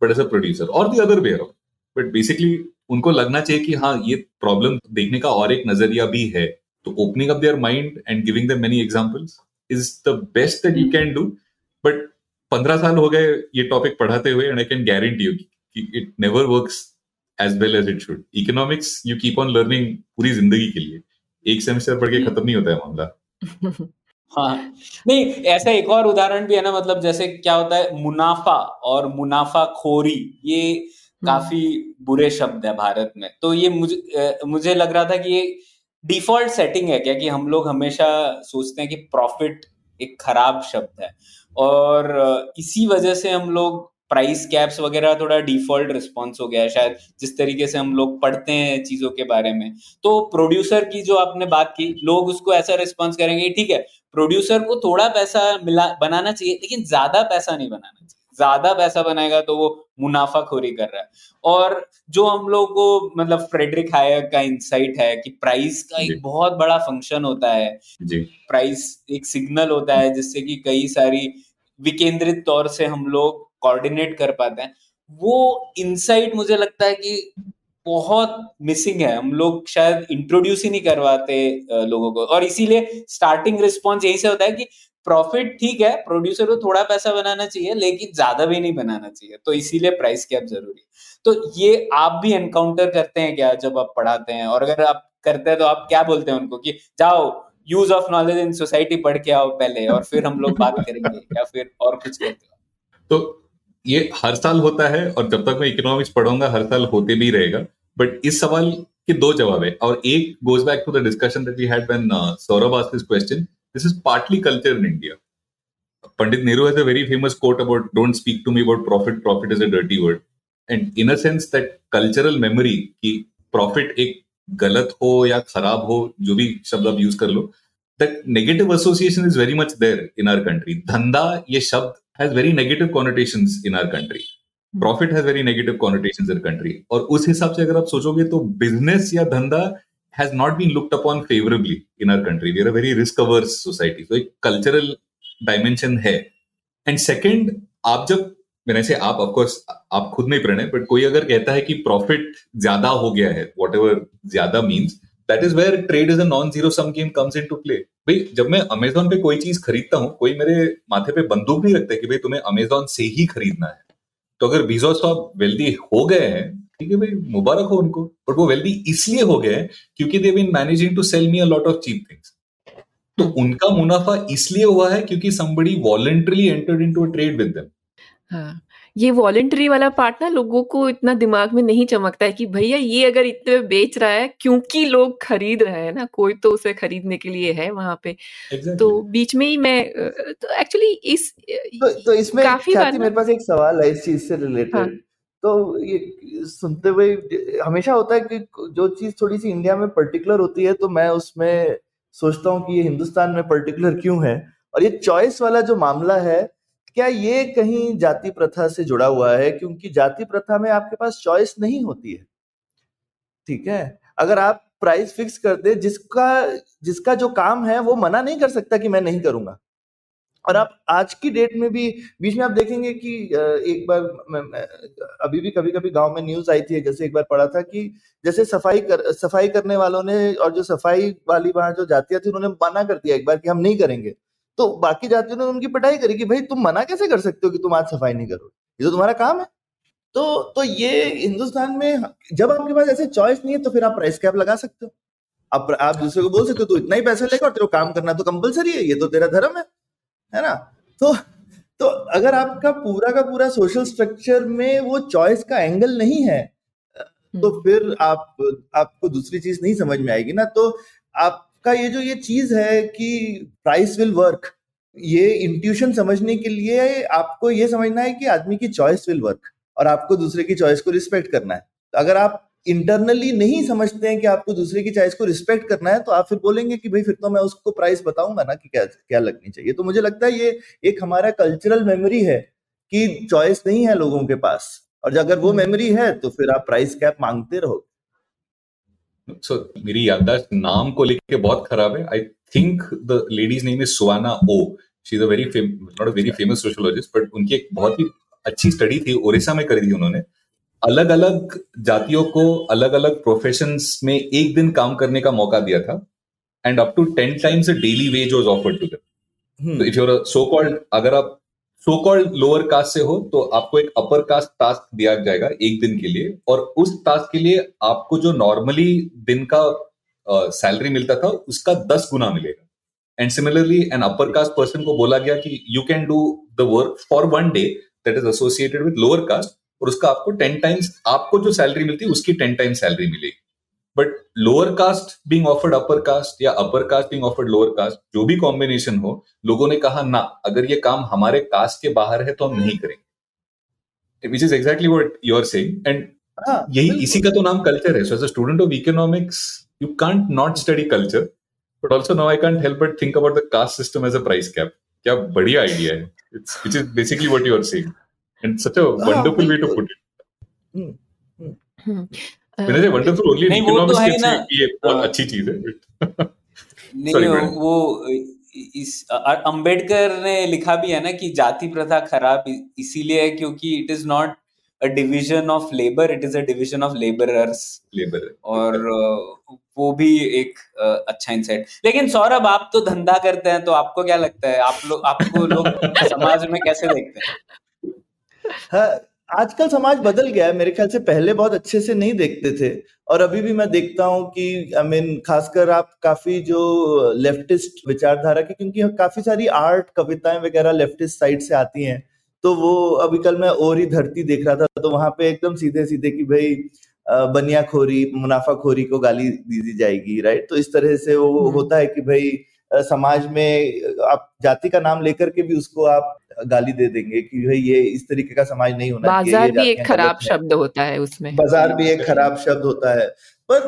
but as a producer और the other way around but basically उनको लगना चाहिए कि हाँ ये problem देखने का और एक नज़रिया भी है। तो opening up their mind and giving them many examples is the best that you can do but पंद्रह साल हो गए ये टॉपिक पढ़ाते हुए and I can guarantee you कि it never works as well as it should economics you keep on learning पूरी ज़िंदगी के लिए। एक सेमेस्टर पढ़ के hmm. खत्म नहीं होता है मामला। हाँ। नहीं ऐसा एक और उदाहरण भी है ना मतलब जैसे क्या होता है मुनाफा और मुनाफा खोरी ये hmm. काफ़ी बुरे शब्द है भारत में। तो ये मुझे मुझे लग रहा था कि ये डिफ़ॉल्ट सेटिंग है क्या कि हम लोग हमेशा सोचते हैं कि प्रॉफिट एक खराब शब्द है। और इसी वजह से हम लोग प्राइस कैप्स वगैरह थोड़ा डिफ़ॉल्ट रिस्पॉन्स हो गया है शायद, जिस तरीके से हम लोग पढ़ते हैं चीज़ों के बारे में। तो प्रोड्यूसर की जो आपने बात की, लोग उसको ऐसा रिस्पॉन्स करेंगे, ठीक है प्रोड्यूसर को थोड़ा पैसा मिला, बनाना चाहिए, लेकिन ज़्यादा पैसा नहीं बनाना चाहिए। ज़्यादा पैसा बनाएगा तो वो मुनाफाखोरी कर रहा है। और जो हम लोग को मतलब फ्रेडरिक हायर का इंसाइट है कि प्राइस का एक बहुत बड़ा फ़ंक्शन होता है। प्राइस एक सिग्नल होता है जिससे कि कई सारी विकेंद्रित तौर से हम लोग कोऑर्डिनेट कर पाते हैं। वो इंसाइट मुझे लगता है कि बहुत मिसिंग है। हम लोग शायद इंट्रोड्यूस ही नहीं करवाते लोगों को। और इसीलिए स्टार्टिंग रिस्पॉन्स यही से होता है कि प्रॉफिट ठीक है प्रोड्यूसर को थोड़ा पैसा बनाना चाहिए, लेकिन ज़्यादा भी नहीं बनाना चाहिए। तो इसीलिए प्राइस कैप ज़रूरी तो ये आप भी एनकाउंटर करते हैं क्या जब आप पढ़ाते हैं? और अगर आप करते हैं तो आप क्या बोलते हैं उनको कि, जाओ use of knowledge in society पढ़ के आओ पहले, और फिर हम लोग बात करेंगे, या फिर और कुछ कहते हो? तो ये हर साल होता है, और जब तक मैं इकोनॉमिक्स पढ़ूँगा हर साल होते भी रहेगा। बट इस सवाल के दो जवाब है, और एक goes back to the discussion that we had when Saurabh asked this question This is partly culture in India. Pandit Nehru has a very famous quote about don't speak to me about profit, profit is a dirty word. And in a sense, that cultural memory कि profit एक गलत हो या खराब हो जो भी शब्द आप यूज़ कर लो that negative association is very much there in our country. धंधा ये शब्द has very negative connotations in our country. Profit has very negative connotation in country और उस हिसाब से अगर आप सोचोगे तो बिज़नेस या धंधा has not been looked upon favorably in our country. We are a very risk averse society. So एक cultural dimension है. And second, आप जब मैंने से आप ऑफकोर्स आप खुद नहीं प्रणय बट कोई अगर कहता है कि प्रॉफिट ज़्यादा हो गया है वॉट एवर ज़्यादा means that is where trade is a non zero sum game comes into play भाई जब मैं अमेजोन पे कोई चीज़ खरीदता हूँ कोई मेरे माथे पे बंदूक नहीं रखता कि भाई तुम्हें अमेजोन से ही खरीदना है तो अगर बीजो स्टॉप वेल्दी हो गए हैं ठीक है भाई मुबारक हो उनको बट वो वेल्दी इसलिए हो गए क्योंकि they been managing to sell me a lot of cheap things तो हम्म। उनका मुनाफा इसलिए हुआ है क्योंकि somebody voluntarily entered into a trade with them हाँ ये वॉलेंटरी वाला पार्ट ना लोगों को इतना दिमाग में नहीं चमकता है कि भैया ये अगर इतने बेच रहा है क्योंकि लोग खरीद रहे हैं ना कोई तो उसे खरीदने के लिए है वहाँ पे exactly. तो बीच में ही मैं तो एक्चुअली इस तो, तो इसमें काफ़ी मेरे पास एक सवाल है इस चीज़ से रिलेटेड हाँ. तो ये सुनते हुए हमेशा होता है कि जो चीज़ थोड़ी सी इंडिया में पर्टिकुलर होती है तो मैं उसमें सोचता हूँ कि ये हिंदुस्तान में पर्टिकुलर क्यों है? और ये चॉइस वाला जो मामला है, क्या ये कहीं जाति प्रथा से जुड़ा हुआ है? क्योंकि जाति प्रथा में आपके पास चॉइस नहीं होती है। ठीक है? अगर आप प्राइस फिक्स कर दे, जिसका जिसका जो काम है, वो मना नहीं कर सकता कि मैं नहीं करूँगा। और आप आज की डेट में भी बीच में आप देखेंगे कि एक बार अभी भी कभी कभी गाँव में न्यूज़ आई थी जैसे एक बार पढ़ा था कि जैसे सफ़ाई कर सफ़ाई करने वालों ने और जो सफ़ाई वाली वहाँ जो जातियाँ थी उन्होंने मना कर दिया एक बार कि हम नहीं करेंगे। तो बाकी जातियों ने उनकी पिटाई करी कि भाई तुम मना कैसे कर सकते हो कि तुम आज सफ़ाई नहीं करो ये तो तुम्हारा काम है। तो तो ये हिंदुस्तान में जब आपके पास ऐसे चॉइस नहीं है तो फिर आप प्राइस कैप लगा सकते हो। आप आप दूसरे को बोल सकते हो तू इतना ही पैसा लेगा और तेरे को काम करना तो कंपलसरी है ये तो तेरा धर्म है। है ना? तो तो अगर आपका पूरा का पूरा सोशल स्ट्रक्चर में वो चॉइस का एंगल नहीं है तो हम्म। फिर आप आपको दूसरी चीज़ नहीं समझ में आएगी ना? तो आपका ये जो ये चीज़ है कि प्राइस विल वर्क ये इंट्यूशन समझने के लिए आपको ये समझना है कि आदमी की चॉइस विल वर्क और आपको दूसरे की चॉइस को रिस्पेक्ट करना है। तो अगर आप इंटरनली नहीं समझते हैं कि आपको दूसरे की चॉइस को रिस्पेक्ट करना है तो आप फिर बोलेंगे कि भाई फिर तो मैं उसको प्राइस बताऊँगा ना कि क्या क्या लगनी चाहिए। तो मुझे लगता है ये एक हमारा कल्चरल मेमोरी है कि चॉइस नहीं है लोगों के पास। और अगर वो मेमोरी है तो फिर आप प्राइस कैप मांगते रहोगे सो मेरी याददाश्त नाम को लेके बहुत खराब है। I think the ladies name is सुवाना O she is a very not a very famous sociologist but उनकी एक बहुत ही अच्छी स्टडी थी ओरिसा में करी थी उन्होंने। अलग अलग जातियों को अलग अलग प्रोफेशन में एक दिन काम करने का मौका दिया था and up to ten times daily wage was offered to them if your so called अगर आप सो कॉल्ड लोअर कास्ट से हो तो आपको एक अपर कास्ट टास्क दिया जाएगा एक दिन के लिए और उस टास्क के लिए आपको जो नॉर्मली दिन का सैलरी uh, मिलता था उसका दस गुना मिलेगा। And similarly an upper caste person को बोला गया कि you can do the work for one day that is associated with lower caste और उसका आपको टेन टाइम्स आपको जो सैलरी मिलती है उसकी टेन टाइम्स सैलरी मिलेगी। But lower caste being offered upper caste या upper caste being offered lower caste जो भी कॉम्बिनेशन हो लोगों ने कहा ना अगर ये काम हमारे कास्ट के बाहर है तो हम नहीं करेंगे। Which is exactly what you are saying and यही इसी का तो नाम कल्चर है। So as a student of economics you can't not study culture but also now I can't help but think about the caste system as a price cap क्या बढ़िया idea है। It's which is basically what you are saying and such a wonderful way to put it मैंने wonderful only नहीं वो तो है ना ये बहुत। अच्छी चीज़ है नहीं वो इस अंबेडकर ने लिखा भी है ना कि जाति प्रथा खराब इसीलिए है क्योंकि it is not a division of labour it is a division of labourers labour और वो भी एक अच्छा इंसाइट लेकिन सौरभ आप तो धंधा करते हैं तो आपको क्या लगता है? आप लोग आपको लोग समाज में कैसे देखते हैं? हाँ आजकल समाज बदल गया है। मेरे ख्याल से पहले बहुत अच्छे से नहीं देखते थे। और अभी भी मैं देखता हूँ कि आई मीन खासकर आप काफ़ी जो लेफ्टिस्ट विचारधारा की क्योंकि काफ़ी सारी आर्ट कविताएँ वगैरह लेफ्टिस्ट साइड से आती हैं। तो वो अभी कल मैं और ही धरती देख रहा था तो वहाँ पे एकदम सीधे सीधे कि भाई बनियाखोरी मुनाफाखोरी को गाली दी दी जाएगी राइट तो इस तरह से वो हम्म। होता है कि भाई समाज में आप जाति का नाम लेकर के भी उसको आप गाली दे देंगे कि भाई ये इस तरीके का समाज नहीं होना चाहिए बाज़ार भी एक खराब शब्द होता है उसमें। बाज़ार भी एक खराब शब्द होता है। पर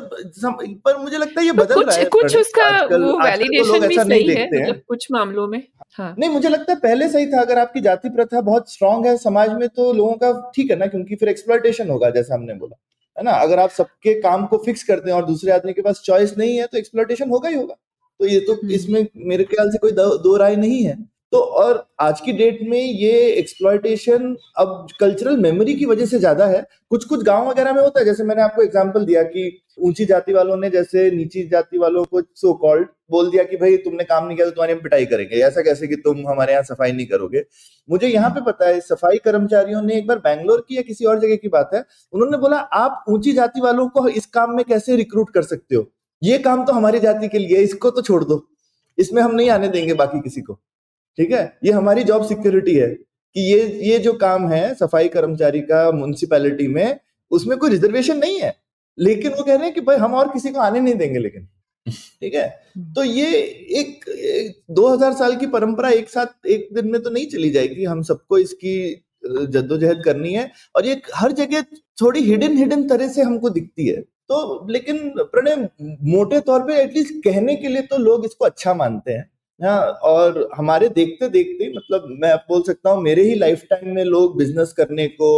पर मुझे लगता है ये बदल रहा है कुछ उसका वो वैलिडेशन तो भी सही है मतलब कुछ मामलों में हाँ। नहीं मुझे लगता है पहले सही था अगर आपकी जाति प्रथा बहुत स्ट्रांग है समाज में तो लोगों का ठीक है ना क्योंकि फिर एक्सप्लॉयटेशन होगा जैसा हमने बोला। है ना? अगर आप सबके काम को फिक्स करते हैं और दूसरे आदमी के पास चॉइस नहीं है तो एक्सप्लोटेशन होगा ही होगा। तो ये तो हम्म। इसमें मेरे ख्याल से कोई दो राय नहीं है। तो और आज की डेट में ये एक्सप्लॉयटेशन अब कल्चरल मेमोरी की वजह से ज़्यादा है। कुछ कुछ गाँव वगैरह में होता है, जैसे मैंने आपको एग्जांपल दिया कि ऊँची जाति वालों ने जैसे नीची जाति वालों को सो कॉल्ड बोल दिया कि भाई, तुमने काम नहीं किया तो तुम्हारी हम पिटाई करेंगे। ऐसा कैसे कि तुम हमारे यहाँ सफ़ाई नहीं करोगे? मुझे यहाँ पे पता है, सफ़ाई कर्मचारियों ने एक बार बैंगलोर की या किसी और जगह की बात है, उन्होंने बोला, आप ऊँची जाति वालों को इस काम में कैसे रिक्रूट कर सकते हो? ये काम तो हमारी जाति के लिए इसको तो छोड़ दो। इसमें हम नहीं आने देंगे बाकी किसी को। ठीक है? ये हमारी जॉब सिक्योरिटी है कि ये ये जो काम है सफ़ाई कर्मचारी का म्यूनिसिपैलिटी में उसमें कोई रिजर्वेशन नहीं है। लेकिन वो कह रहे हैं कि भाई हम और किसी को आने नहीं देंगे लेकिन। ठीक है? तो ये एक, दो हज़ार साल की परंपरा एक साथ एक दिन में तो नहीं चली जाएगी। हम सबको इसकी जद्दोजहद करनी है। और ये हर जगह थोड़ी हिडन हिडन तरह से हमको दिखती है। तो लेकिन प्रणय मोटे तौर पे एटलीस्ट कहने के लिए तो लोग इसको अच्छा मानते हैं। हाँ और हमारे देखते देखते मतलब मैं बोल सकता हूँ मेरे ही लाइफ टाइम में लोग बिज़नेस करने को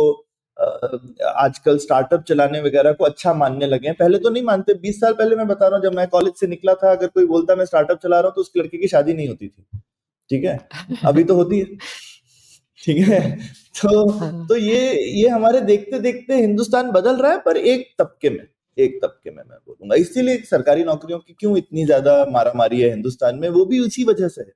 आजकल स्टार्टअप चलाने वगैरह को अच्छा मानने लगे हैं। पहले तो नहीं मानते बीस साल पहले मैं बता रहा हूँ जब मैं कॉलेज से निकला था अगर कोई बोलता मैं स्टार्टअप चला रहा हूँ तो उस लड़के की शादी नहीं होती थी। ठीक है? अभी तो होती है। ठीक है? तो। तो ये ये हमारे देखते देखते हिंदुस्तान बदल रहा है पर एक तबके में। एक तबके में मैं बोलूँगा। इसीलिए सरकारी नौकरियों की क्यों इतनी ज़्यादा मारामारी है हिंदुस्तान में? वो भी उसी वजह से है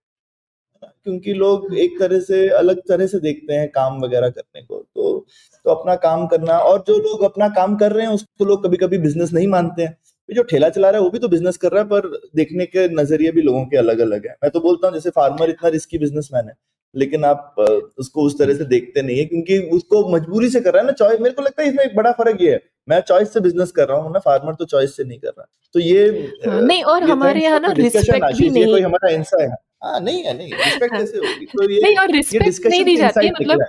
क्योंकि लोग एक तरह से, अलग तरह से देखते हैं काम वगैरह करने को। तो तो अपना काम करना और जो लोग अपना काम कर रहे हैं, उसको लोग कभी कभी बिज़नेस नहीं मानते हैं। जो ठेला चला रहा है, वो भी तो बिज़नेस कर रहा है, पर देखने के नज़रिए भी लोगों के अलग अलग है। मैं तो बोलता हूँ, जैसे फार्मर इतना रिस्की बिजनेसमैन है लेकिन आप उसको उस तरह से देखते नहीं है क्योंकि उसको मजबूरी से कर रहा है ना चॉइस मेरे को लगता है इसमें एक बड़ा फ़र्क ये है मैं चॉइस से बिज़नेस कर रहा हूँ ना फार्मर तो चॉइस से नहीं कर रहा। तो ये हाँ, नहीं और ये हमारे यहाँ ना रिस्पेक्ट भी नहीं कोई हमारा इंसा है। हाँ नहीं है नहीं रिस्पेक्ट कैसे होगी? तो ये नहीं और रिस्पेक्ट नहीं दी जाती है मतलब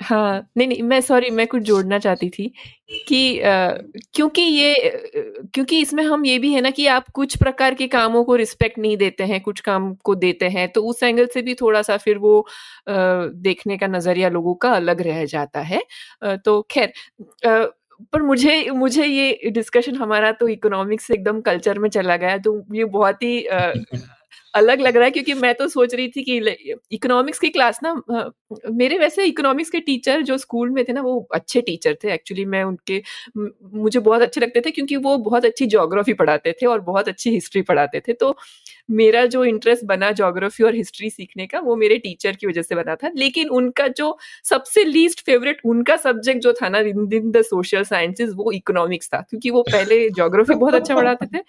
हाँ नहीं नहीं मैं सॉरी मैं कुछ जोड़ना चाहती थी कि क्योंकि ये क्योंकि इसमें हम ये भी है ना कि आप कुछ प्रकार के कामों को रिस्पेक्ट नहीं देते हैं कुछ काम को देते हैं तो उस एंगल से भी थोड़ा सा फिर वो आ, देखने का नज़रिया लोगों का अलग रह जाता है। आ, तो खैर पर मुझे मुझे ये डिस्कशन हमारा तो इकोनॉमिक्स एकदम कल्चर में चला गया तो ये बहुत ही अलग लग रहा है क्योंकि मैं तो सोच रही थी कि इकोनॉमिक्स की क्लास ना मेरे वैसे इकोनॉमिक्स के टीचर जो स्कूल में थे ना, वो अच्छे टीचर थे। एक्चुअली मैं उनके मुझे बहुत अच्छे लगते थे क्योंकि वो बहुत अच्छी जोग्राफी पढ़ाते थे और बहुत अच्छी हिस्ट्री पढ़ाते थे। तो मेरा जो इंटरेस्ट बना जोग्राफी और हिस्ट्री सीखने का, वो मेरे टीचर की वजह से बना था। लेकिन उनका जो सबसे लीस्ट फेवरेट उनका सब्जेक्ट जो था ना इन द सोशल साइंसेज वो इकोनॉमिक्स था। क्योंकि वो पहले जोग्राफी बहुत अच्छा पढ़ाते थे।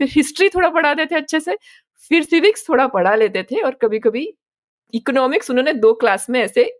फिर हिस्ट्री थोड़ा पढ़ाते थे अच्छे से, फिर सिविक्स थोड़ा पढ़ा लेते थे और कभी कभी इकोनॉमिक्स उन्होंने दो क्लास में ऐसे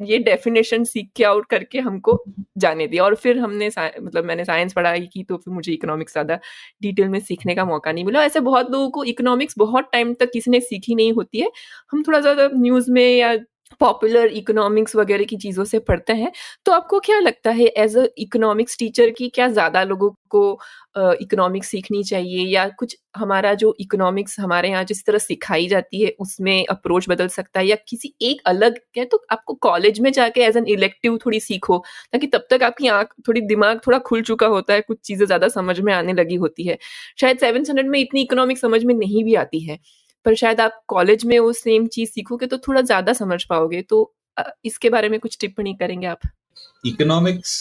ये डेफिनेशन सीख के आउट करके हमको जाने दिया और फिर हमने मतलब मैंने साइंस पढ़ाई की तो फिर मुझे इकोनॉमिक्स ज़्यादा डिटेल में सीखने का मौका नहीं मिला। ऐसे बहुत लोगों को इकोनॉमिक्स बहुत टाइम तक किसी ने सीखी नहीं होती है। हम थोड़ा ज़्यादा न्यूज़ में या पॉपुलर इकोनॉमिक्स वगैरह की चीज़ों से पढ़ते हैं तो आपको क्या लगता है एज अ इकोनॉमिक्स टीचर की क्या ज़्यादा लोगों को इकोनॉमिक्स uh, सीखनी चाहिए या कुछ हमारा जो इकोनॉमिक्स हमारे यहाँ जिस तरह सिखाई जाती है उसमें अप्रोच बदल सकता है या किसी एक अलग क्या तो आपको कॉलेज में जाके एज एन इलेक्टिव थोड़ी सीखो ताकि तब तक आपकी आँख थोड़ी दिमाग थोड़ा खुल चुका होता है कुछ चीज़ें ज़्यादा समझ में आने लगी होती है। शायद सेवन में इतनी इकोनॉमिक्स समझ में नहीं भी आती है। पर शायद आप कॉलेज में वो सेम चीज़ सीखोगे तो थोड़ा ज़्यादा समझ पाओगे। तो इसके बारे में कुछ टिप्पणी करेंगे आप? इकोनॉमिक्स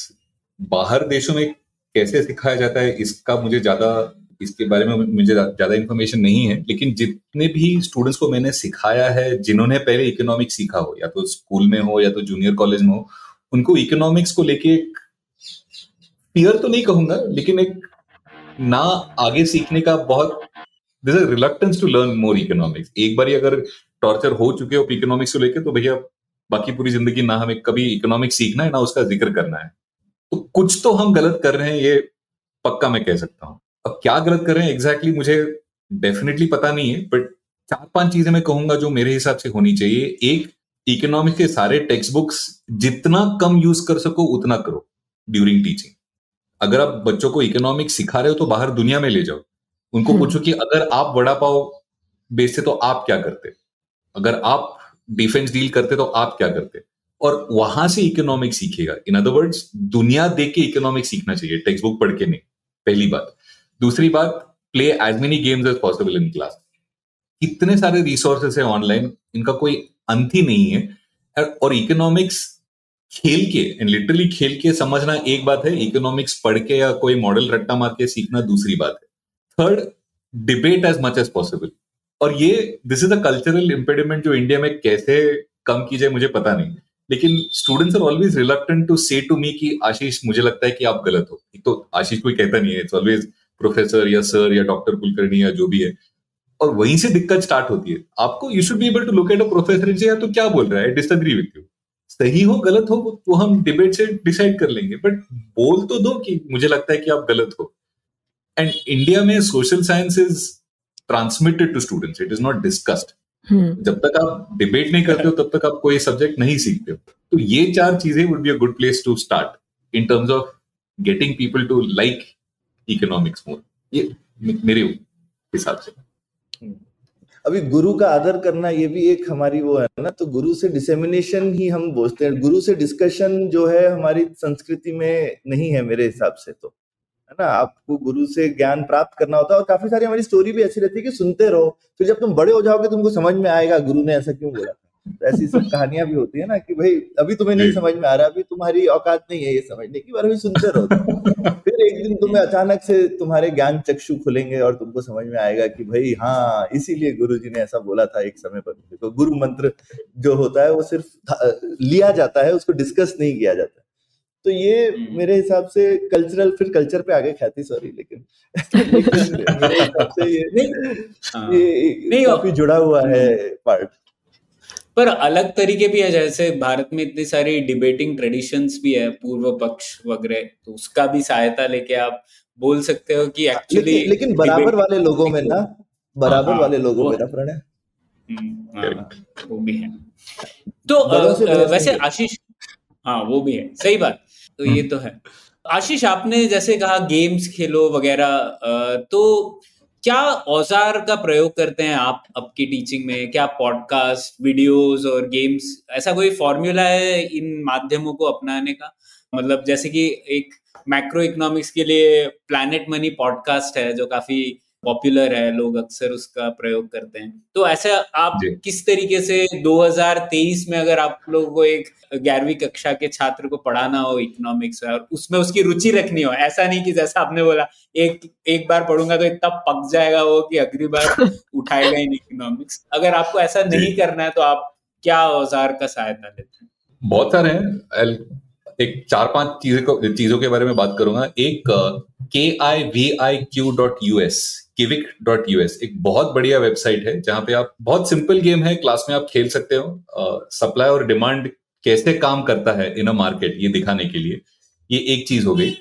बाहर देशों में कैसे सिखाया जाता है, इसका मुझे ज़्यादा, इसके बारे में मुझे ज़्यादा इन्फॉर्मेशन नहीं है। लेकिन जितने भी स्टूडेंट्स को मैंने सिखाया है, जिन्होंने पहले इकोनॉमिक्स सीखा हो, या तो स्कूल में हो, या तो जूनियर कॉलेज में हो, उनको इकोनॉमिक्स को लेके एक फियर तो नहीं कहूँगा, लेकिन एक ना आगे सीखने का बहुत this is reluctance to learn more economics एक बार अगर टॉर्चर हो चुके हो इकोनॉमिक्स को लेकर तो भैया बाकी पूरी ज़िंदगी ना हमें कभी इकोनॉमिक्स सीखना है, ना उसका ज़िक्र करना है। तो कुछ तो हम गलत कर रहे हैं, ये पक्का मैं कह सकता हूँ। अब क्या गलत कर रहे हैं? एग्जैक्टली exactly मुझे डेफिनेटली पता नहीं है बट चार पाँच चीज़ें मैं कहूँगा जो मेरे हिसाब से होनी चाहिए। एक इकोनॉमिक्स के सारे टेक्स्ट बुक्स जितना कम यूज़ कर सको, उतना करो ड्यूरिंग टीचिंग अगर आप बच्चों को इकोनॉमिक्स सिखा रहे हो तो बाहर दुनिया में ले जाओ। उनको हम्म। पूछो कि अगर आप वड़ा पाव बेचते तो आप क्या करते? अगर आप डिफेंस डील करते तो आप क्या करते? और वहाँ से इकोनॉमिक सीखेगा। इन अदर वर्ड्स दुनिया देख के इकोनॉमिक सीखना चाहिए टेक्स्ट बुक पढ़ के नहीं। पहली बात। दूसरी बात play as many games as possible in class इतने सारे रिसोर्सेस है ऑनलाइन इनका कोई अंत ही नहीं है। और इकोनॉमिक्स खेल के एंड लिटरली खेल के समझना एक बात है इकोनॉमिक्स पढ़ के या कोई मॉडल रट्टा मार के सीखना दूसरी बात है। Third debate as much as possible और ये this is a cultural impediment जो इंडिया में कैसे कम की जाए मुझे पता नहीं। लेकिन students are always reluctant to say to me कि, आशीष, मुझे लगता है कि आप गलत हो। तो आशीष कोई कहता नहीं है। इट्स ऑलवेज प्रोफेसर या सर या डॉक्टर कुलकर्णी या जो भी है। और वहीं से दिक्कत स्टार्ट होती है। आपको you should be able to look at a professor and तो क्या बोल रहा है? डिसएग्री विथ यू सही हो, गलत हो तो हम डिबेट से डिसाइड कर लेंगे। बट बोल तो दो कि मुझे लगता है कि आप गलत हो। एंड इंडिया में social science is transmitted to students it is not discussed जब तक आप डिबेट नहीं करते हो तब तक आप कोई सब्जेक्ट नहीं सीखते हो। तो ये चार चीज़ें would be a good place to start in terms of getting people to like economics more ये मेरे हिसाब से। अभी गुरु का आदर करना ये भी एक हमारी वो है ना तो गुरु से डिसेमिनेशन ही हम बोलते हैं। गुरु से डिस्कशन जो है हमारी संस्कृति में नहीं है मेरे हिसाब से तो। है ना? आपको गुरु से ज्ञान प्राप्त करना होता है और काफ़ी सारी हमारी स्टोरी भी ऐसी रहती है कि सुनते रहो फिर जब तुम बड़े हो जाओगे तुमको समझ में आएगा गुरु ने ऐसा क्यों बोला तो ऐसी सब कहानियाँ भी होती है ना कि भाई अभी तुम्हें नहीं समझ में आ रहा अभी तुम्हारी औकात नहीं है ये समझने की बार सुनते रहो फिर एक दिन तुम्हें अचानक से तुम्हारे ज्ञान चक्षु खुलेंगे और तुमको समझ में आएगा कि भाई हाँ इसीलिए गुरु जी ने ऐसा बोला था एक समय पर। तो गुरु मंत्र जो होता है वो सिर्फ़ लिया जाता है उसको डिस्कस नहीं किया जाता। तो ये मेरे हिसाब से कल्चरल फिर कल्चर पे आगे ख्याति सॉरी लेकिन, मेरे हिसाब से ये, हाँ। ये काफ़ी जुड़ा हुआ है पार्ट पर अलग तरीके भी है जैसे भारत में इतनी सारी डिबेटिंग ट्रेडिशंस भी है पूर्व पक्ष वगैरह तो उसका भी सहायता लेके आप बोल सकते हो कि एक्चुअली लेकिन, लेकिन बराबर वाले लोगों में ना बराबर हाँ, वाले लोगों में ना प्रणय। हम्म, हाँ, वो भी है। तो वैसे आशीष हाँ वो भी है। सही बात। तो ये हम्म। तो है। आशीष आपने जैसे कहा गेम्स खेलो वगैरह तो क्या औज़ार का प्रयोग करते हैं आप आपकी टीचिंग में? क्या पॉडकास्ट वीडियोस और गेम्स ऐसा कोई फॉर्मूला है इन माध्यमों को अपनाने का? मतलब जैसे कि एक मैक्रो इकोनॉमिक्स के लिए प्लैनेट मनी पॉडकास्ट है जो काफ़ी पॉपुलर है लोग अक्सर उसका प्रयोग करते हैं। तो ऐसा आप किस तरीके से 2023 में अगर आप लोगों को एक ग्यारहवीं कक्षा के छात्र को पढ़ाना हो इकोनॉमिक्स और उसमें उसकी रुचि रखनी हो ऐसा नहीं कि जैसा आपने बोला एक एक बार पढ़ूँगा तो इतना पक जाएगा वो कि अगली बार उठाएगा ही नहीं इकोनॉमिक्स अगर आपको ऐसा नहीं करना है तो आप क्या औज़ार का सहायता लेते हैं? बहुत सारे हैं। एक चार पाँच चीज़ों को, चीज़ों के बारे में बात करूँगा। एक के I V I Q dot U S kiviq dot US एक बहुत बढ़िया वेबसाइट है, जहाँ पे आप बहुत सिंपल गेम है, क्लास में आप खेल सकते हो सप्लाई और डिमांड कैसे काम करता है इन अ मार्केट, ये दिखाने के लिए। ये एक चीज़ हो गई।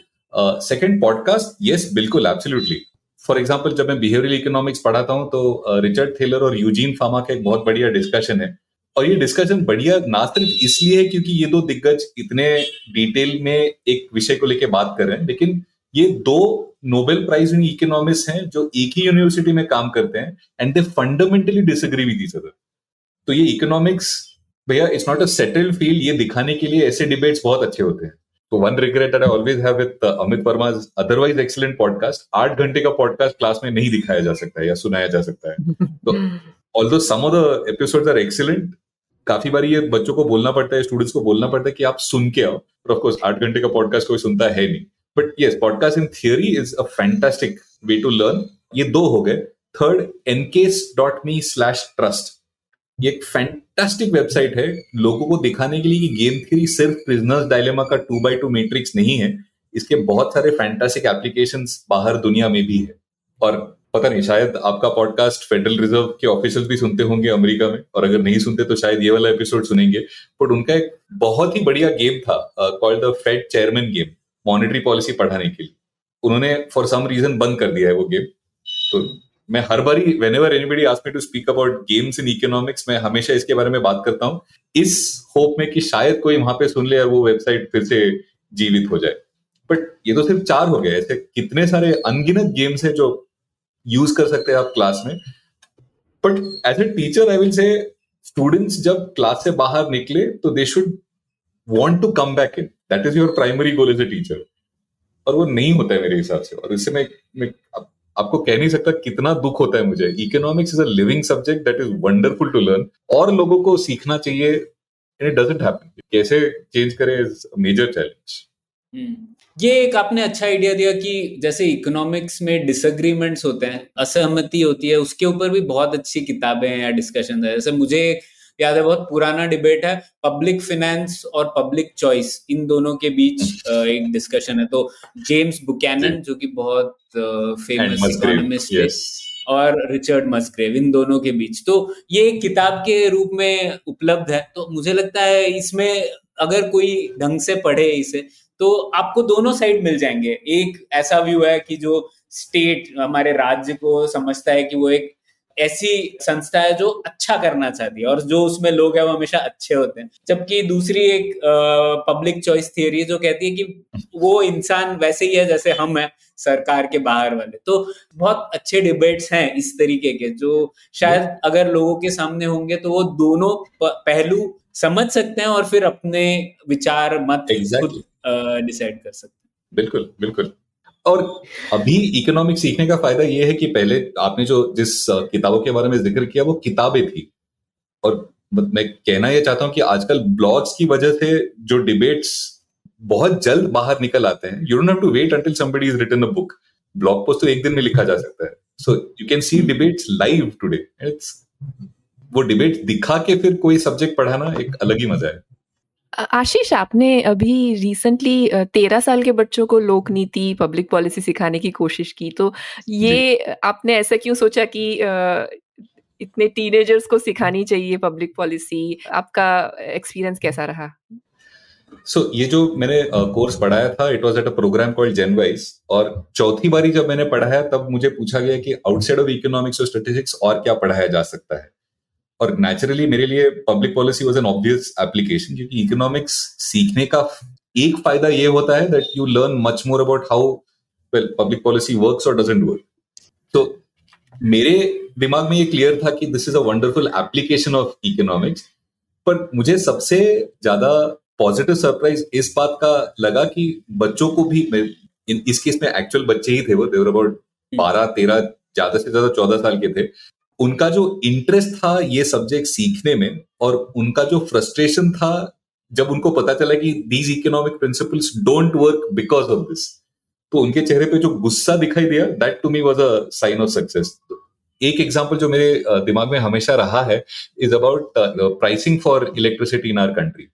सेकंड पॉडकास्ट यस बिल्कुल एब्सोल्युटली फॉर एग्ज़ाम्पल जब मैं बिहेवियरल इकोनॉमिक्स पढ़ाता हूँ तो रिचर्ड थेलर और यूजीन फार्मा का एक बहुत बढ़िया डिस्कशन है। और ये डिस्कशन बढ़िया ना सिर्फ़ इसलिए है क्योंकि ये दो दिग्गज इतने डिटेल में एक विषय को लेकर बात कर रहे हैं लेकिन ये दो नोबेल प्राइज इकोनॉमिक्स हैं जो एक ही यूनिवर्सिटी में काम करते हैं and they fundamentally disagree with each other तो ये इकोनॉमिक्स भैया it's not a settled field ये दिखाने के लिए ऐसे डिबेट्स बहुत अच्छे होते हैं। तो one regret I always have with Amit Varma otherwise excellent podcast आठ घंटे का पॉडकास्ट क्लास में नहीं दिखाया जा सकता है या सुनाया जा सकता है। तो although some of the episodes are excellent काफ़ी बार ये बच्चों को बोलना पड़ता है स्टूडेंट्स को बोलना पड़ता है कि आप सुन के आओ। और ऑफकोर्स आठ घंटे का पॉडकास्ट कोई सुनता है नहीं। But yes podcast in theory is a fantastic way to learn ये दो हो गए। Third NKS dot me slash trust ये एक फैंटास्टिक वेबसाइट है। लोगों को दिखाने के लिए कि गेम थ्योरी सिर्फ़ प्रिजनर्स डायलेमा का टू बाई टू मेट्रिक्स नहीं है। इसके बहुत सारे फैंटास्टिक एप्लीकेशन बाहर दुनिया में भी है। और पता नहीं, शायद आपका पॉडकास्ट फेडरल रिज़र्व के ऑफिशियल भी सुनते होंगे अमेरिका में, और अगर नहीं सुनते तो शायद ये वाला एपिसोड सुनेंगे। बट उनका एक बहुत ही बढ़िया गेम था called the Fed chairman game monetary policy पढ़ाने के लिए। उन्होंने फॉर सम रीजन बंद कर दिया है वो गेम तो मैं हर बार whenever anybody ask me to speak about games in economics मैं हमेशा इसके बारे में बात करता हूँ। इस होप में कि शायद कोई वहाँ पे सुन ले और वो वेबसाइट फिर से जीवित हो जाए। बट ये तो सिर्फ़ चार हो गए, ऐसे कितने सारे अनगिनत गेम्स है जो यूज़ कर सकते हैं आप क्लास में. But as a teacher I will say students जब क्लास से बाहर निकले तो they should want to come back in that is your primary goal as a teacher. और वो नहीं होता है मेरे हिसाब से. और इससे मैं, मैं आप, आपको कह नहीं सकता कितना दुख होता है मुझे. Economics is a living subject that is wonderful to learn और लोगों को सीखना चाहिए एंड इट हैपन कैसे चेंज करे इज़ मेजर चैलेंज ये एक आपने अच्छा आइडिया दिया कि जैसे इकोनॉमिक्स में डिसएग्रीमेंट्स होते हैं असहमति होती है उसके ऊपर भी बहुत अच्छी किताबें हैं या डिस्कशन है। जैसे मुझे याद है बहुत पुराना डिबेट है पब्लिक फाइनेंस और पब्लिक चॉइस इन दोनों के बीच एक डिस्कशन है। तो जेम्स बुकैनन जो। कि बहुत फ़ेमस इकोनॉमिस्ट है और रिचर्ड मस्क्रेव इन दोनों के बीच। तो ये किताब के रूप में उपलब्ध है। तो मुझे लगता है इसमें अगर कोई ढंग से पढ़े इसे तो आपको दोनों साइड मिल जाएँगे। एक ऐसा व्यू है कि जो स्टेट हमारे राज्य को समझता है कि वो एक ऐसी संस्था है जो अच्छा करना चाहती है और जो उसमें लोग हैं वो हमेशा अच्छे होते हैं। जबकि दूसरी एक पब्लिक चॉइस थियरी जो कहती है कि वो इंसान वैसे ही है जैसे हम हैं, सरकार के बाहर वाले। तो बहुत अच्छे डिबेट्स हैं इस तरीके के, जो शायद अगर लोगों के सामने होंगे तो वो दोनों पहलू समझ सकते हैं और फिर अपने विचार, मत exactly. डिसाइड कर सकते हैं। बिल्कुल बिल्कुल। और अभी इकोनॉमिक सीखने का फ़ायदा ये है कि पहले आपने जो जिस किताबों के बारे में ज़िक्र किया वो किताबें थी। और मैं कहना यह चाहता हूँ कि आजकल ब्लॉग्स की वजह से जो डिबेट्स बहुत जल्द बाहर निकल आते हैं। You don't have to wait until somebody is written a book blog post तो एक दिन में लिखा जा सकता है। So you can see debates live today it's वो डिबेट दिखा के फिर कोई सब्जेक्ट पढ़ाना एक अलग ही मज़ा है। आशीष आपने अभी रिसेंटली तेरह साल के बच्चों को लोक नीति पब्लिक पॉलिसी सिखाने की कोशिश की तो ये आपने ऐसा क्यों सोचा कि इतने टीनेजर्स को सिखानी चाहिए पब्लिक पॉलिसी आपका एक्सपीरियंस कैसा रहा? सो so, ये जो मैंने कोर्स uh, पढ़ाया था it was at a program called Genwise और चौथी बारी जब मैंने पढ़ाया तब मुझे पूछा गया कि आउटसाइड ऑफ़ इकोनॉमिक्स और स्टेटिस्टिक्स और क्या पढ़ाया जा सकता है। और नेचुरली मेरे लिए public policy was an obvious application क्योंकि इकोनॉमिक्स सीखने का एक फ़ायदा ये होता है that you learn much more about how well public policy works और डजेंट वर्क तो मेरे दिमाग में ये क्लियर था कि this is a wonderful application of economics पर मुझे सबसे ज़्यादा पॉजिटिव सरप्राइज़ इस बात का लगा कि बच्चों को भी इस केस में एक्चुअल बच्चे ही थे वो देवर अबाउट बारह, तेरह, ज़्यादा से ज़्यादा चौदह साल के थे। उनका जो इंटरेस्ट था ये सब्जेक्ट सीखने में और उनका जो फ्रस्ट्रेशन था, जब उनको पता चला कि these economic principles don't work because of this तो उनके चेहरे पे जो गुस्सा दिखाई दिया that to me was a sign of success एक एग्ज़ाम्पल जो मेरे दिमाग में हमेशा रहा है is about pricing for electricity in our country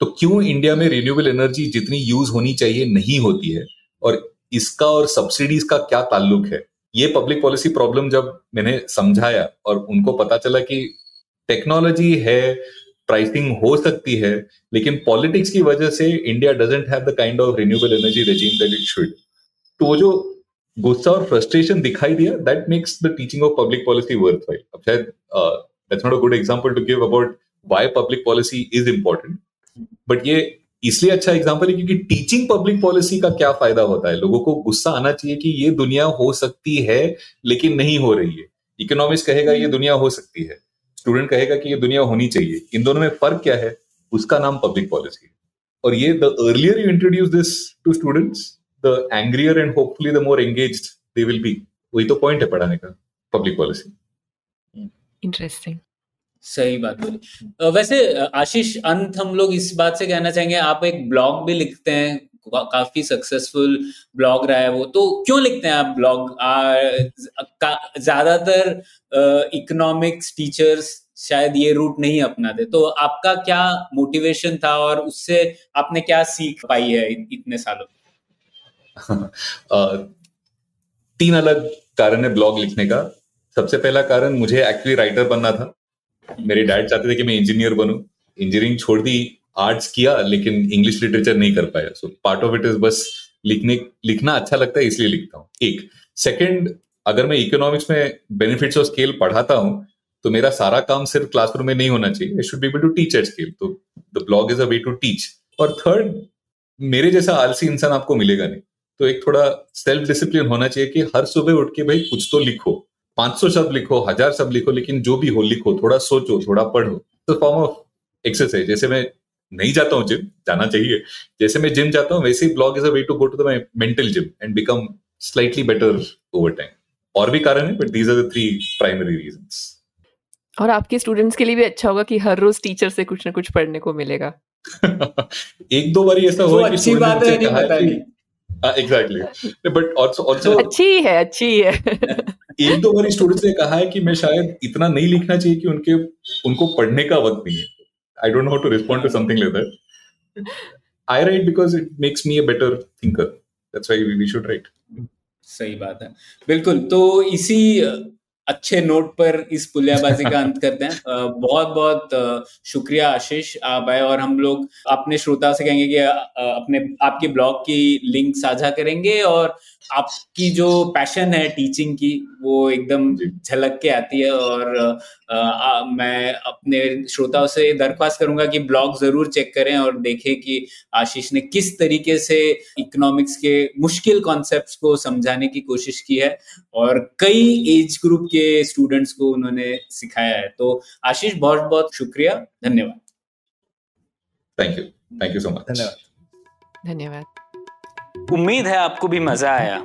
तो क्यों इंडिया में रिन्यूएबल एनर्जी जितनी यूज़ होनी चाहिए नहीं होती है? और इसका और सब्सिडीज का क्या ताल्लुक है? ये पब्लिक पॉलिसी प्रॉब्लम जब मैंने समझाया और उनको पता चला कि टेक्नोलॉजी है प्राइसिंग हो सकती है, लेकिन पॉलिटिक्स की वजह से India doesn't have the kind of renewable energy regime that it should तो वो जो गुस्सा और फ्रस्ट्रेशन दिखाई दिया that makes the teaching of public policy worthwhile अब शायद that's not a good example to give about why public policy is important but ये इसलिए अच्छा एग्ज़ाम्पल है क्योंकि टीचिंग पब्लिक पॉलिसी का क्या फ़ायदा होता है? लोगों को गुस्सा आना चाहिए कि ये दुनिया हो सकती है, लेकिन नहीं हो रही है। इकोनॉमिक्स कहेगा, ये दुनिया हो सकती है। स्टूडेंट कहेगा कि, ये दुनिया होनी चाहिए। इन दोनों में फ़र्क क्या है? उसका नाम पब्लिक पॉलिसी और ये the earlier you introduce this to students the angrier and hopefully the more engage they will be वही तो पॉइंट है पढ़ाने का पब्लिक पॉलिसी इंटरेस्टिंग सही बात बोली। वैसे आशीष, अंत हम लोग इस बात से कहना चाहेंगे, आप एक ब्लॉग भी लिखते हैं काफ़ी सक्सेसफुल ब्लॉग रहा है वो तो क्यों लिखते हैं आप ब्लॉग? ज़्यादातर इकोनॉमिक्स टीचर्स शायद ये रूट नहीं अपनाते तो आपका क्या मोटिवेशन था और उससे आपने क्या सीख पाई है इतने सालों तीन अलग कारण है ब्लॉग लिखने का। सबसे पहला कारण, मुझे एक्चुअली राइटर बनना था। मेरे डैड चाहते थे कि मैं इंजीनियर बनूं। इंजीनियरिंग छोड़ दी आर्ट्स किया, लेकिन इंग्लिश लिटरेचर नहीं कर पाया। So part of it is बस लिखने, लिखना अच्छा लगता है, इसलिए लिखता हूँ। एक सेकेंड अगर मैं इकोनॉमिक्स में बेनिफिट्स ऑफ़ स्केल पढ़ाता हूँ तो मेरा सारा काम सिर्फ़ क्लासरूम में नहीं होना चाहिए। Should be able to teach at scale तो the blog is a way to teach और थर्ड मेरे जैसा आलसी इंसान आपको मिलेगा नहीं। तो एक थोड़ा सेल्फ डिसिप्लिन होना चाहिए कि हर सुबह उठ के भाई कुछ तो लिखो। 500 शब्द लिखो हज़ार शब्द लिखो लेकिन जो भी हो लिखो थोड़ा सोचो थोड़ा पढ़ो। तो फॉर्म ऑफ़ एक्सरसाइज जैसे मैं नहीं जाता हूँ जिम जाना चाहिए। जैसे मैं जिम जाता हूँ वैसे ही blog is a way to go to the mental gym and become slightly better over time और भी कारण है but these are the three primary reasons और आपके स्टूडेंट्स के लिए भी अच्छा होगा कि हर रोज टीचर से कुछ ना कुछ पढ़ने को मिलेगा। एक दो बार ऐसा हुआ अच्छी बात है नहीं। एग्जैक्टली बट ऑल्सो आल्सो अच्छी है अच्छी है। एक दो बार स्टूडेंट्स ने कहा है कि मैं शायद इतना नहीं लिखना चाहिए कि उनके उनको पढ़ने का वक्त नहीं है। I don't know how to respond to something like that I write because it makes me a better thinker that's why we should write सही बात है। बिल्कुल तो इसी अच्छे नोट पर इस पुलियाबाजी का अंत करते हैं। बहुत बहुत शुक्रिया आशीष आप आए और हम लोग अपने श्रोताओं से कहेंगे कि अपने आपके ब्लॉग की लिंक साझा करेंगे और आपकी जो पैशन है टीचिंग की वो एकदम झलक के आती है और आ, मैं अपने श्रोताओं से दरख्वास्त करूँगा कि ब्लॉग ज़रूर चेक करें और देखें कि आशीष ने किस तरीके से इकोनॉमिक्स के मुश्किल कॉन्सेप्ट्स को समझाने की कोशिश की है और कई एज ग्रुप के स्टूडेंट्स को उन्होंने सिखाया है। तो आशीष बहुत बहुत शुक्रिया। धन्यवाद। Thank you thank you so much धन्यवाद। धन्यवाद। उम्मीद है आपको भी मज़ा आया।